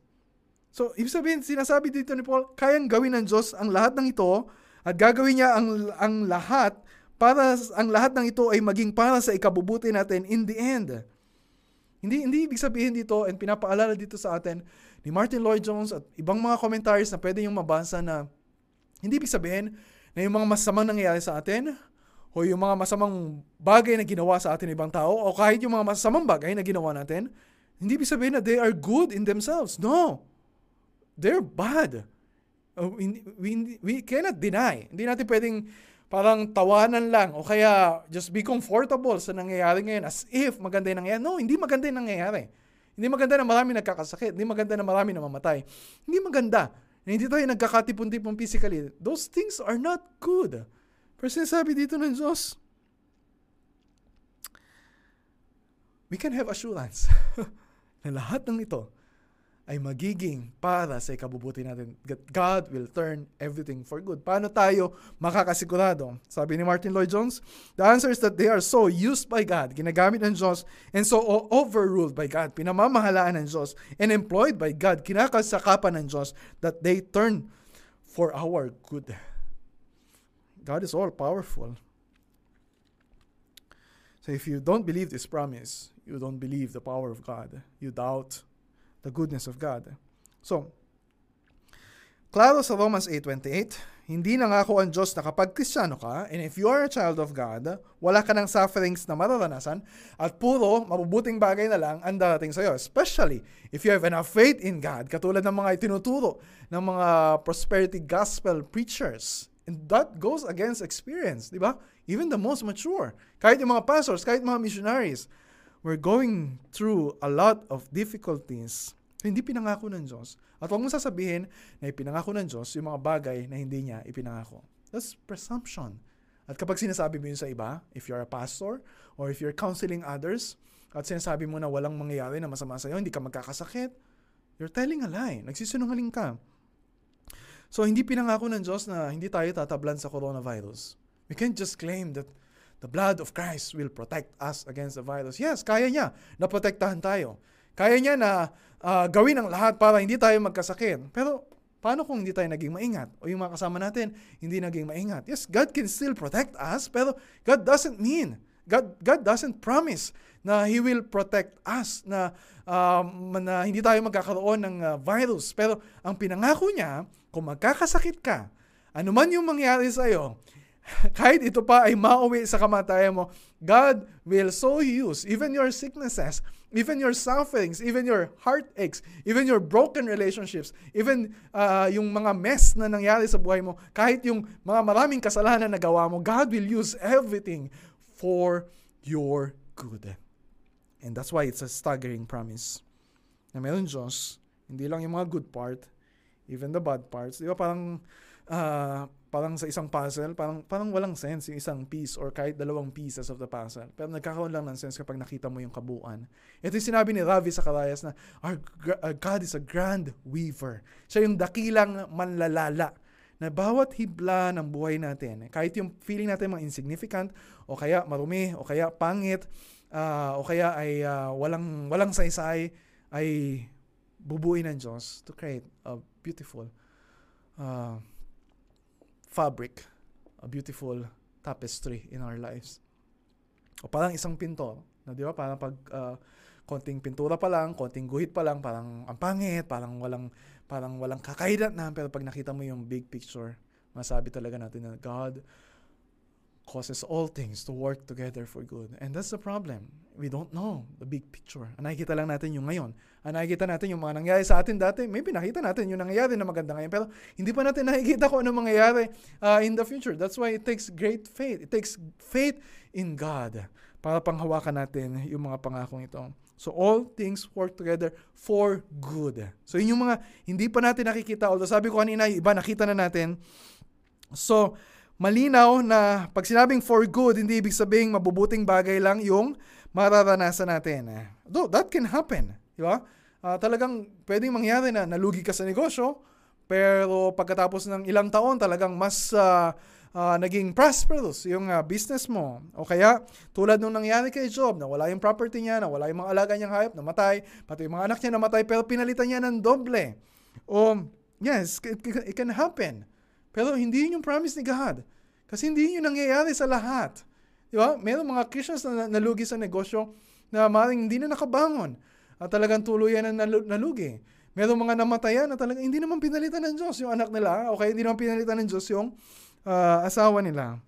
So, ibig sabihin, sinasabi dito ni Paul, kayang gawin ng Diyos ang lahat ng ito at gagawin niya ang, ang lahat para ang lahat ng ito ay maging para sa ikabubuti natin in the end. Hindi hindi ibig sabihin dito and pinapaalala dito sa atin ni Martin Lloyd Jones at ibang mga commentaries na pwede yung mabasa na hindi ibig sabihin na yung mga masamang nangyayari sa atin o yung mga masamang bagay na ginawa sa atin ibang tao o kahit yung mga masamang bagay na ginawa natin, hindi ibig sabihin na they are good in themselves. No. They're bad. We, we, we cannot deny. Hindi natin pwedeng parang tawanan lang o kaya just be comfortable sa nangyayari ngayon as if maganda yung nangyayari. No, hindi maganda yung nangyayari. Hindi maganda na marami nagkakasakit. Hindi maganda na marami namamatay. Hindi maganda na hindi tayo nagkakatipon-tipon physically. Those things are not good. Pero sinasabi dito ng Diyos, we can have assurance (laughs) na lahat ng ito ay magiging para sa ikabubuti natin. God will turn everything for good. Paano tayo makakasigurado? Sabi ni Martin Lloyd Jones, the answer is that they are so used by God, ginagamit ng Diyos, and so overruled by God, pinamamahalaan ng Diyos, and employed by God, kinakasakapan ng Diyos, that they turn for our good. God is all powerful. So if you don't believe this promise, you don't believe the power of God. You doubt the goodness of God. So, klaro sa Romans 8.28, hindi nangako ang Diyos na kapag kristyano ka, and if you are a child of God, wala ka ng sufferings na mararanasan, at puro mabubuting bagay na lang ang darating sa iyo. Especially, if you have enough faith in God, katulad ng mga itinuturo ng mga prosperity gospel preachers. And that goes against experience, di ba? Even the most mature. Kahit yung mga pastors, kahit mga missionaries, we're going through a lot of difficulties hindi pinangako ng Diyos. At huwag mo sasabihin na ipinangako ng Diyos yung mga bagay na hindi niya ipinangako. That's presumption. At kapag sinasabi mo yun sa iba, if you're a pastor, or if you're counseling others, at sinasabi mo na walang mangyayari na masama sa'yo, hindi ka magkakasakit, you're telling a lie. Nagsisinungaling ka. So, hindi pinangako ng Diyos na hindi tayo tatablan sa coronavirus. We can't just claim that the blood of Christ will protect us against the virus. Yes, kaya niya. Naprotektahan tayo. Kaya niya na uh, gawin ang lahat para hindi tayo magkasakit. Pero paano kung hindi tayo naging maingat? O yung mga kasama natin, hindi naging maingat? Yes, God can still protect us, pero God doesn't mean, God, God doesn't promise na He will protect us, na, um, na hindi tayo magkakaroon ng uh, virus. Pero ang pinangako niya, kung magkakasakit ka, anuman yung mangyari sa iyo, (laughs) kahit ito pa ay mauwi sa kamatayan mo, God will so use even your sicknesses, even your sufferings, even your heartaches, even your broken relationships, even uh, yung mga mess na nangyari sa buhay mo, kahit yung mga maraming kasalanan na gawa mo, God will use everything for your good. And that's why it's a staggering promise. Na meron Diyos, hindi lang yung mga good part, even the bad parts. Di ba parang uh, parang sa isang puzzle, parang, parang walang sense yung isang piece or kahit dalawang pieces of the puzzle. Pero nagkakaroon lang ng sense kapag nakita mo yung kabuuan. Ito yung sinabi ni Ravi Karayas na, Our uh, God is a grand weaver. Siya yung dakilang manlalala na bawat hibla ng buhay natin, kahit yung feeling natin mga insignificant, o kaya marumi, o kaya pangit, uh, o kaya ay uh, walang, walang saysay, ay bubuin ng Diyos to create a beautiful uh, fabric, a beautiful tapestry in our lives. O parang isang pinto, na di ba? Parang pag uh, konting pintura pa lang, konting guhit pa lang, parang ang pangit, parang walang parang walang kakaidat na, pero pag nakita mo yung big picture, masabi talaga natin na God causes all things to work together for good. And that's the problem. We don't know the big picture. Ang nakikita lang natin yung ngayon. Ang nakikita natin yung mga nangyayari sa atin dati. Maybe nakita natin yung nangyayari na maganda ngayon. Pero hindi pa natin (laughs) nakikita kung ano mangyayari uh, in the future. That's why it takes great faith. It takes faith in God para panghawakan natin yung mga pangakong ito. So all things work together for good. So yun yung mga hindi pa natin nakikita. Although sabi ko kanina, iba nakita na natin. So, malinaw na pag sinabing for good, hindi ibig sabihin mabubuting bagay lang yung mararanasan natin. Though, that can happen. Di ba? Uh, talagang pwedeng mangyari na nalugi ka sa negosyo, pero pagkatapos ng ilang taon, talagang mas uh, uh, naging prosperous yung uh, business mo. O kaya, tulad nung nangyari kay Job, na wala yung property niya, na wala yung mga alaga niyang hayop, namatay, pati yung mga anak niya namatay, pero pinalitan niya ng doble. O, yes, it, it can happen. Pero hindi yun yung promise ni God. Kasi hindi yun nangyayari sa lahat. Di ba? Meron mga Christians na nalugi sa negosyo na maring hindi na nakabangon at talagang tuluyan na nalugi. Meron mga namatayan na talagang hindi naman pinalitan ng Diyos yung anak nila o kaya hindi naman pinalitan ng Diyos yung uh, asawa nila.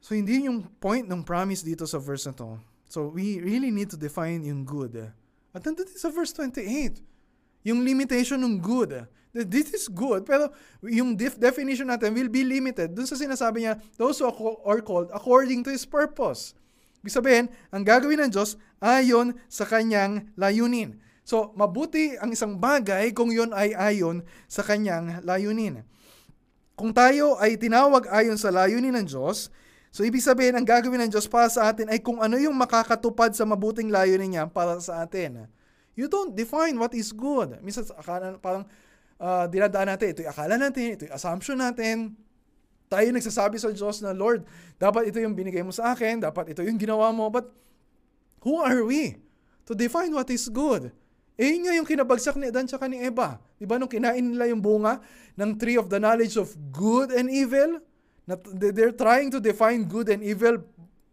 So hindi yung point ng promise dito sa verse na to. So we really need to define yung good. At nandito sa verse 28, yung limitation ng good this is good, pero yung def- definition natin will be limited dun sa sinasabi niya, those who are called according to His purpose. Ibig sabihin, ang gagawin ng Diyos ayon sa kanyang layunin. So, mabuti ang isang bagay kung yon ay ayon sa kanyang layunin. Kung tayo ay tinawag ayon sa layunin ng Diyos, so ibig sabihin, ang gagawin ng Diyos para sa atin ay kung ano yung makakatupad sa mabuting layunin niya para sa atin. You don't define what is good. Minsan, parang uh, dinadaan natin. Ito yung akala natin, ito yung assumption natin. Tayo nagsasabi sa Diyos na, Lord, dapat ito yung binigay mo sa akin, dapat ito yung ginawa mo. But who are we to define what is good? Eh, nga yung kinabagsak ni Adan tsaka ni Eva. Di ba nung kinain nila yung bunga ng tree of the knowledge of good and evil? Na, they're trying to define good and evil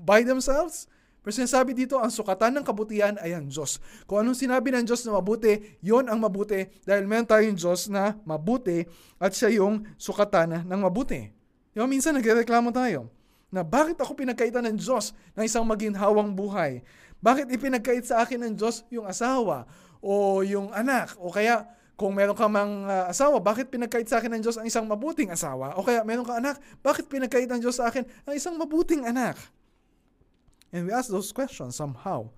by themselves. Pero sinasabi dito, ang sukatan ng kabutihan ay ang Diyos. Kung anong sinabi ng Diyos na mabuti, yon ang mabuti dahil meron tayong Diyos na mabuti at siya yung sukatan ng mabuti. Di ba, minsan nagreklamo tayo na bakit ako pinagkaitan ng Diyos ng isang maginhawang buhay? Bakit ipinagkait sa akin ng Diyos yung asawa? o yung anak o kaya kung meron ka mang uh, asawa, bakit pinagkait sa akin ng Diyos ang isang mabuting asawa? O kaya meron ka anak, bakit pinagkait ng Diyos sa akin ang isang mabuting anak? And we ask those questions somehow.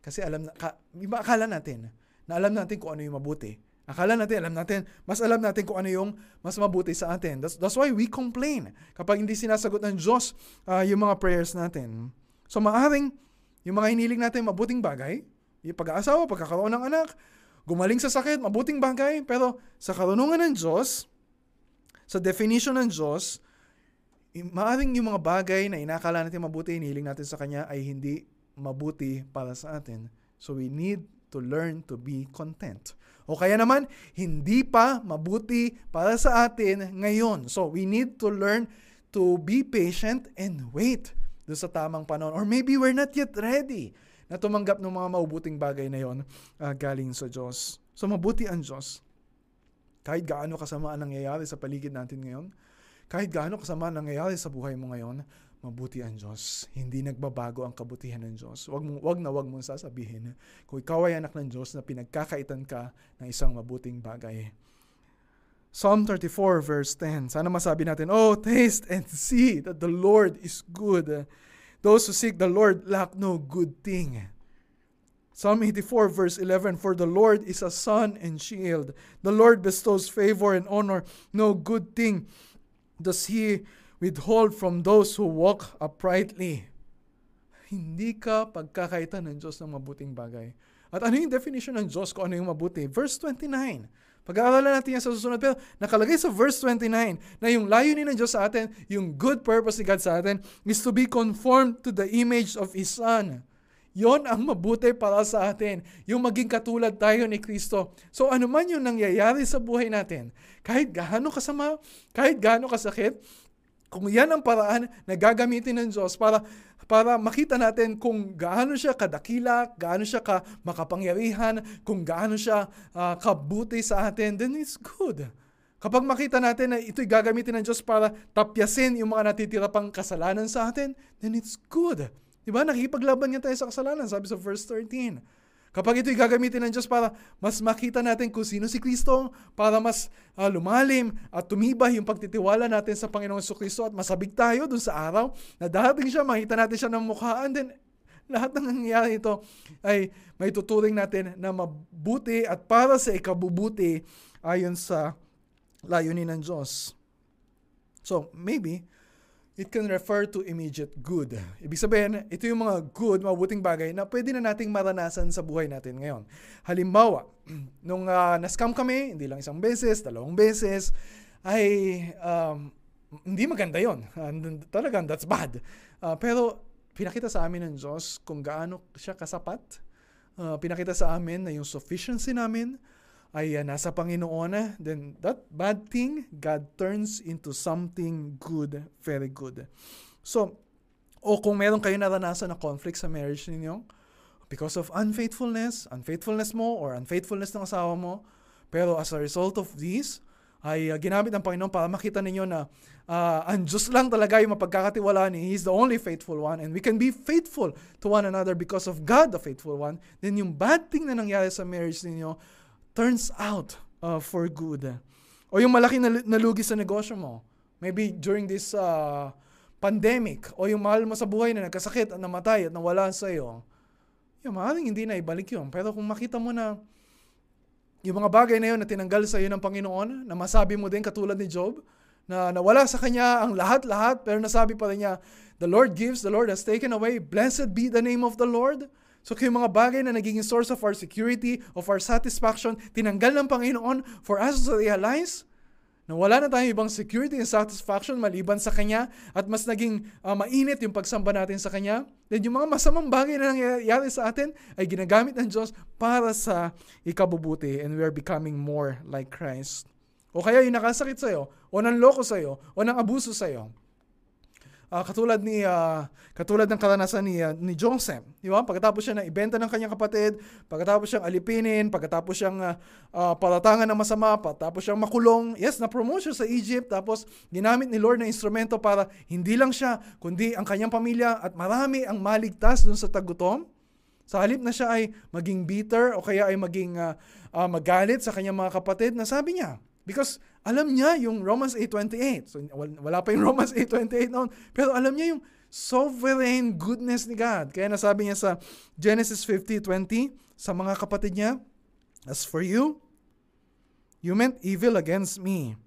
Kasi alam na, ka, iba akala natin na alam natin kung ano yung mabuti. Akala natin, alam natin, mas alam natin kung ano yung mas mabuti sa atin. That's, that's why we complain kapag hindi sinasagot ng Diyos uh, yung mga prayers natin. So maaring yung mga hiniling natin mabuting bagay, yung pag-aasawa, pagkakaroon ng anak, gumaling sa sakit, mabuting bagay, pero sa karunungan ng Diyos, sa definition ng Diyos, maaring yung mga bagay na inakala natin mabuti, hinihiling natin sa Kanya, ay hindi mabuti para sa atin. So we need to learn to be content. O kaya naman, hindi pa mabuti para sa atin ngayon. So we need to learn to be patient and wait doon sa tamang panahon. Or maybe we're not yet ready na tumanggap ng mga maubuting bagay na yon uh, galing sa Diyos. So mabuti ang Diyos. Kahit gaano kasama ang nangyayari sa paligid natin ngayon, kahit gaano kasama ang nangyayari sa buhay mo ngayon, mabuti ang Diyos. Hindi nagbabago ang kabutihan ng Diyos. Wag, mo, wag na wag mong sasabihin kung ikaw ay anak ng Diyos na pinagkakaitan ka ng isang mabuting bagay. Psalm 34 verse 10. Sana masabi natin, Oh, taste and see that the Lord is good. Those who seek the Lord lack no good thing. Psalm 84, verse 11 For the Lord is a sun and shield. The Lord bestows favor and honor. No good thing does He withhold from those who walk uprightly. Hindi ka pagkakaitan ng Diyos ng mabuting bagay. At ano yung definition ng Diyos kung ano yung mabuti? Verse 29. Pag-aaralan natin yan sa susunod. Pero nakalagay sa verse 29 na yung layunin ng Diyos sa atin, yung good purpose ni God sa atin, is to be conformed to the image of His Son. Yon ang mabuti para sa atin, yung maging katulad tayo ni Kristo. So ano man yung nangyayari sa buhay natin, kahit gaano kasama, kahit gaano kasakit, kung yan ang paraan na gagamitin ng Diyos para para makita natin kung gaano siya kadakila, gaano siya ka makapangyarihan, kung gaano siya uh, kabuti sa atin, then it's good. Kapag makita natin na ito'y gagamitin ng Diyos para tapyasin yung mga natitira pang kasalanan sa atin, then it's good. Diba? Nakikipaglaban nga tayo sa kasalanan, sabi sa verse 13. Kapag ito'y gagamitin ng Diyos para mas makita natin kung sino si Kristo, para mas uh, lumalim at tumibay yung pagtitiwala natin sa Panginoong Kristo at masabig tayo dun sa araw na darating siya, makita natin siya ng mukha, and then lahat ng nangyayari ito ay may tuturing natin na mabuti at para sa ikabubuti ayon sa layunin ng Diyos. So, maybe, it can refer to immediate good. Ibig sabihin, ito yung mga good, mabuting bagay na pwede na nating maranasan sa buhay natin ngayon. Halimbawa, (clears throat) nung uh, na-scam kami, hindi lang isang beses, dalawang beses, ay um, hindi maganda yon. Uh, talagang that's bad. Uh, pero pinakita sa amin ng Diyos kung gaano siya kasapat. Uh, pinakita sa amin na yung sufficiency namin, ay uh, nasa Panginoon, then that bad thing, God turns into something good, very good. So, o kung meron kayo naranasan na conflict sa marriage ninyo, because of unfaithfulness, unfaithfulness mo or unfaithfulness ng asawa mo, pero as a result of this, ay uh, ginamit ng Panginoon para makita ninyo na uh, ang Diyos lang talaga yung mapagkakatiwalaan. Ni He's the only faithful one and we can be faithful to one another because of God the faithful one, then yung bad thing na nangyari sa marriage ninyo turns out uh, for good. O yung malaki na nalugi sa negosyo mo. Maybe during this uh, pandemic o yung mahal mo sa buhay na nagkasakit at namatay at nawala sa iyo. Yung maaaring hindi na ibalik yun. Pero kung makita mo na yung mga bagay na yun na tinanggal sa iyo ng Panginoon, na masabi mo din katulad ni Job, na nawala sa kanya ang lahat-lahat, pero nasabi pa rin niya, The Lord gives, the Lord has taken away, blessed be the name of the Lord. So yung mga bagay na naging source of our security, of our satisfaction, tinanggal ng Panginoon for us to realize na wala na tayong ibang security and satisfaction maliban sa Kanya at mas naging uh, mainit yung pagsamba natin sa Kanya, then yung mga masamang bagay na nangyayari sa atin ay ginagamit ng Diyos para sa ikabubuti and we are becoming more like Christ. O kaya yung nakasakit sa'yo, o nanloko sa'yo, o nang abuso sa'yo, Uh, katulad ni uh, katulad ng karanasan ni uh, ni Joseph, di ba? Pagkatapos siya na ibenta ng kanyang kapatid, pagkatapos siyang alipinin, pagkatapos siyang uh, uh, palatangan ng masama, pagkatapos siyang makulong, yes, na promote sa Egypt, tapos ginamit ni Lord na instrumento para hindi lang siya, kundi ang kanyang pamilya at marami ang maligtas dun sa tagutom. Sa halip na siya ay maging bitter o kaya ay maging uh, uh, magalit sa kanyang mga kapatid, na sabi niya, Because alam niya yung Romans 8.28. So wala pa yung (laughs) Romans 8.28 noon. Pero alam niya yung sovereign goodness ni God. Kaya nasabi niya sa Genesis 50.20 sa mga kapatid niya, As for you, you meant evil against me,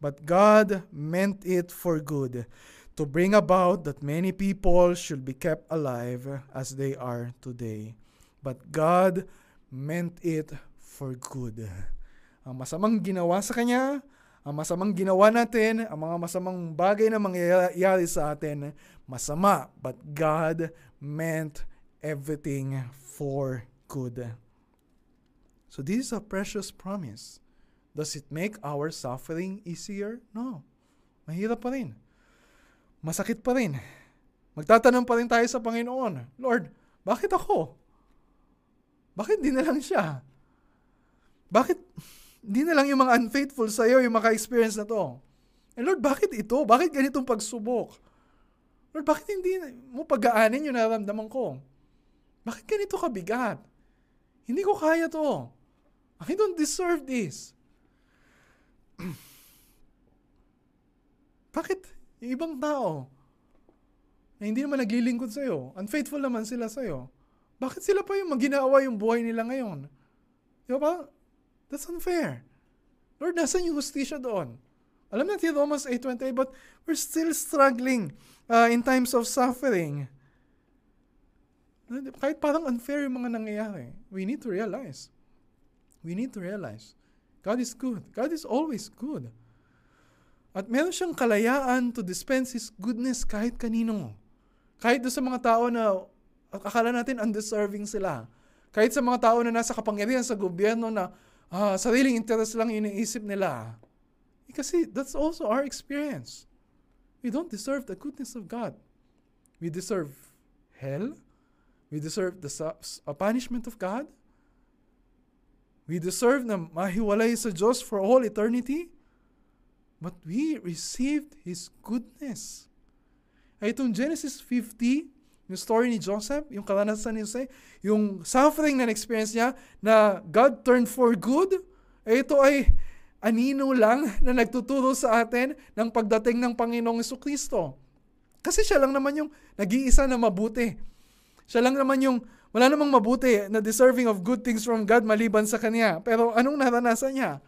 but God meant it for good, to bring about that many people should be kept alive as they are today. But God meant it for good ang masamang ginawa sa Kanya, ang masamang ginawa natin, ang mga masamang bagay na mangyayari sa atin, masama. But God meant everything for good. So this is a precious promise. Does it make our suffering easier? No. Mahirap pa rin. Masakit pa rin. Magtatanong pa rin tayo sa Panginoon, Lord, bakit ako? Bakit di na lang siya? Bakit hindi na lang yung mga unfaithful sa iyo yung maka-experience na to. And Lord, bakit ito? Bakit ganitong pagsubok? Lord, bakit hindi mo pagaanin yung nararamdaman ko? Bakit ganito kabigat? Hindi ko kaya to. I don't deserve this. (clears throat) bakit yung ibang tao na hindi naman naglilingkod sa'yo, unfaithful naman sila sa'yo, bakit sila pa yung maginawa yung buhay nila ngayon? Di ba? That's unfair. Lord, nasan yung justisya doon? Alam natin Romans 8.28, but we're still struggling uh, in times of suffering. Kahit parang unfair yung mga nangyayari, we need to realize. We need to realize. God is good. God is always good. At meron siyang kalayaan to dispense His goodness kahit kanino. Kahit doon sa mga tao na akala natin undeserving sila. Kahit sa mga tao na nasa kapangyarihan sa gobyerno na ah, sariling interest lang iniisip nila. Eh, kasi that's also our experience. We don't deserve the goodness of God. We deserve hell. We deserve the uh, punishment of God. We deserve na mahiwalay sa Diyos for all eternity. But we received His goodness. Ay itong Genesis 50, yung story ni Joseph, yung karanasan ni Jose, yung suffering na experience niya na God turned for good, eh ito ay anino lang na nagtuturo sa atin ng pagdating ng Panginoong Kristo. Kasi siya lang naman yung nag-iisa na mabuti. Siya lang naman yung wala namang mabuti na deserving of good things from God maliban sa Kanya. Pero anong naranasan niya?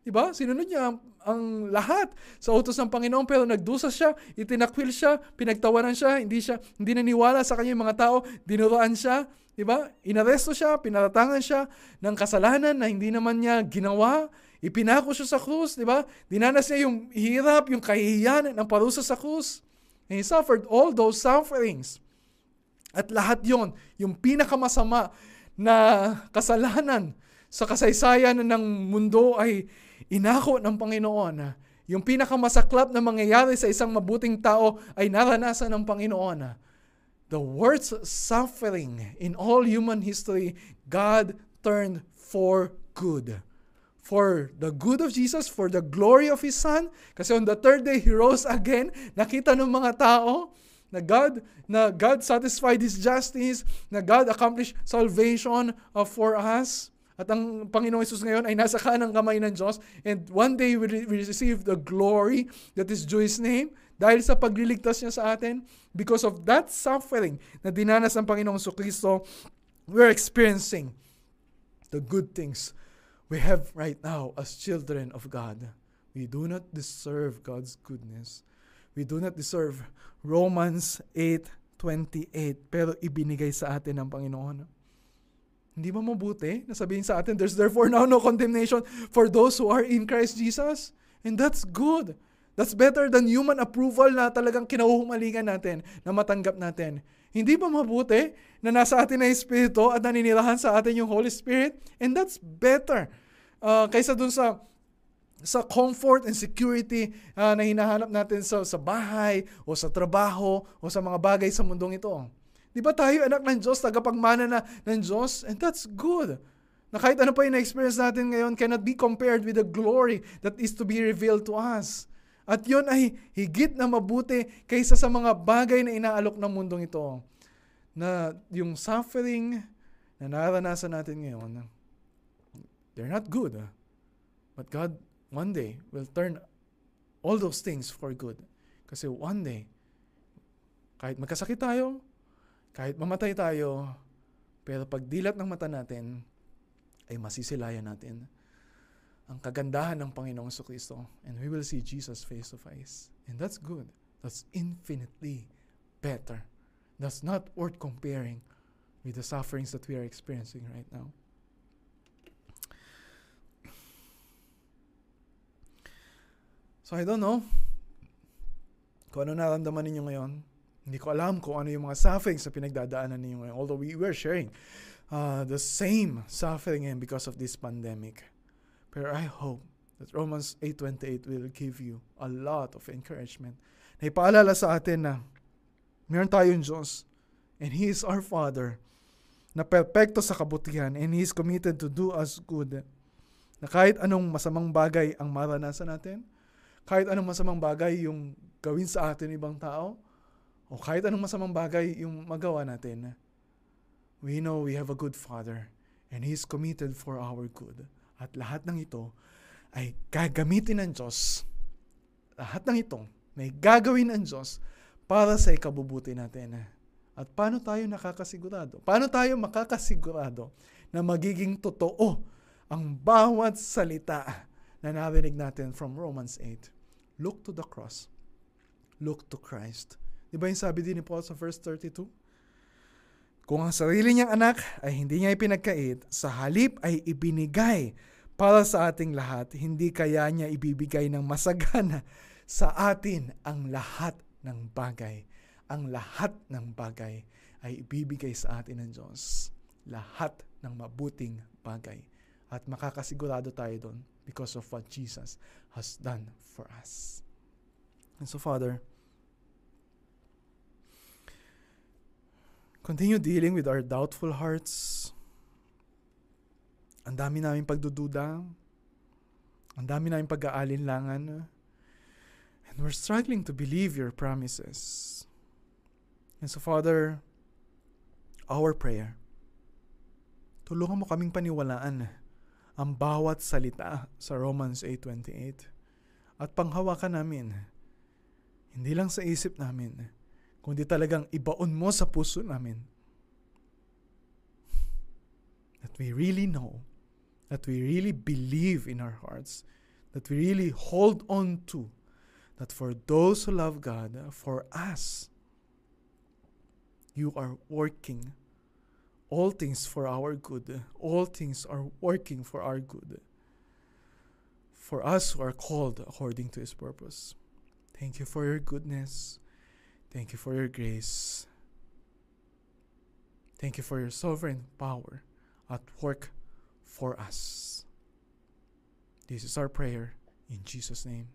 Diba? Sinunod niya ang, ang lahat sa utos ng Panginoon pero nagdusa siya, itinakwil siya, pinagtawanan siya, hindi siya hindi naniwala sa kanya yung mga tao, dinuroan siya, 'di ba? Inaresto siya, pinaratangan siya ng kasalanan na hindi naman niya ginawa, ipinako siya sa krus, 'di ba? Dinanas niya yung hirap, yung kahihiyan ng parusa sa krus. And he suffered all those sufferings. At lahat 'yon, yung pinakamasama na kasalanan sa kasaysayan ng mundo ay inako ng Panginoon na yung pinakamasaklap na mangyayari sa isang mabuting tao ay naranasan ng Panginoon. The worst suffering in all human history, God turned for good. For the good of Jesus, for the glory of His Son. Kasi on the third day, He rose again. Nakita ng mga tao na God, na God satisfied His justice, na God accomplished salvation for us. At ang Panginoong Yesus ngayon ay nasa kanang kamay ng Diyos. And one day we, we receive the glory that is due His name dahil sa pagliligtas niya sa atin. Because of that suffering na dinanas ng Panginoong Kristo, we're experiencing the good things we have right now as children of God. We do not deserve God's goodness. We do not deserve Romans 8:28 pero ibinigay sa atin ng Panginoon. Hindi ba mabuti na sabihin sa atin, there's therefore now no condemnation for those who are in Christ Jesus? And that's good. That's better than human approval na talagang kinahuhumalingan natin, na matanggap natin. Hindi ba mabuti na nasa atin na Espiritu at naninirahan sa atin yung Holy Spirit? And that's better uh, kaysa dun sa sa comfort and security uh, na hinahanap natin sa, sa bahay o sa trabaho o sa mga bagay sa mundong ito. Di ba tayo anak ng Diyos, tagapagmana na ng Diyos? And that's good. Na kahit ano pa yung na-experience natin ngayon cannot be compared with the glory that is to be revealed to us. At yun ay higit na mabuti kaysa sa mga bagay na inaalok ng mundong ito. Na yung suffering na naranasan natin ngayon, they're not good. But God one day will turn all those things for good. Kasi one day, kahit magkasakit tayo, kahit mamatay tayo, pero pag dilat ng mata natin, ay masisilayan natin ang kagandahan ng Panginoong Kristo and we will see Jesus face to face. And that's good. That's infinitely better. That's not worth comparing with the sufferings that we are experiencing right now. So I don't know kung ano naramdaman ninyo ngayon. Hindi ko alam kung ano yung mga sufferings sa pinagdadaanan ninyo ngayon. Although we were sharing uh, the same suffering and because of this pandemic. Pero I hope that Romans 8.28 will give you a lot of encouragement. Na ipaalala sa atin na meron tayong Diyos and He is our Father na perpekto sa kabutihan and He is committed to do us good. Na kahit anong masamang bagay ang maranasan natin, kahit anong masamang bagay yung gawin sa atin ibang tao, o kahit anong masamang bagay yung magawa natin, we know we have a good Father and He is committed for our good. At lahat ng ito ay gagamitin ng Diyos. Lahat ng ito may gagawin ng Diyos para sa ikabubuti natin. At paano tayo nakakasigurado? Paano tayo makakasigurado na magiging totoo ang bawat salita na narinig natin from Romans 8? Look to the cross. Look to Christ. Di ba yung sabi din ni Paul sa verse 32? Kung ang sarili niyang anak ay hindi niya ipinagkait, sa halip ay ibinigay para sa ating lahat, hindi kaya niya ibibigay ng masagana sa atin ang lahat ng bagay. Ang lahat ng bagay ay ibibigay sa atin ng Diyos. Lahat ng mabuting bagay. At makakasigurado tayo doon because of what Jesus has done for us. And so, Father, continue dealing with our doubtful hearts, ang dami namin pagdududa. Ang dami namin pag-aalinlangan. And we're struggling to believe your promises. And so, Father, our prayer, tulungan mo kaming paniwalaan ang bawat salita sa Romans 8.28 at panghawakan namin, hindi lang sa isip namin, kundi talagang ibaon mo sa puso namin that we really know that we really believe in our hearts, that we really hold on to, that for those who love God, for us, you are working all things for our good. All things are working for our good. For us who are called according to His purpose. Thank you for your goodness. Thank you for your grace. Thank you for your sovereign power at work for us. This is our prayer in Jesus' name.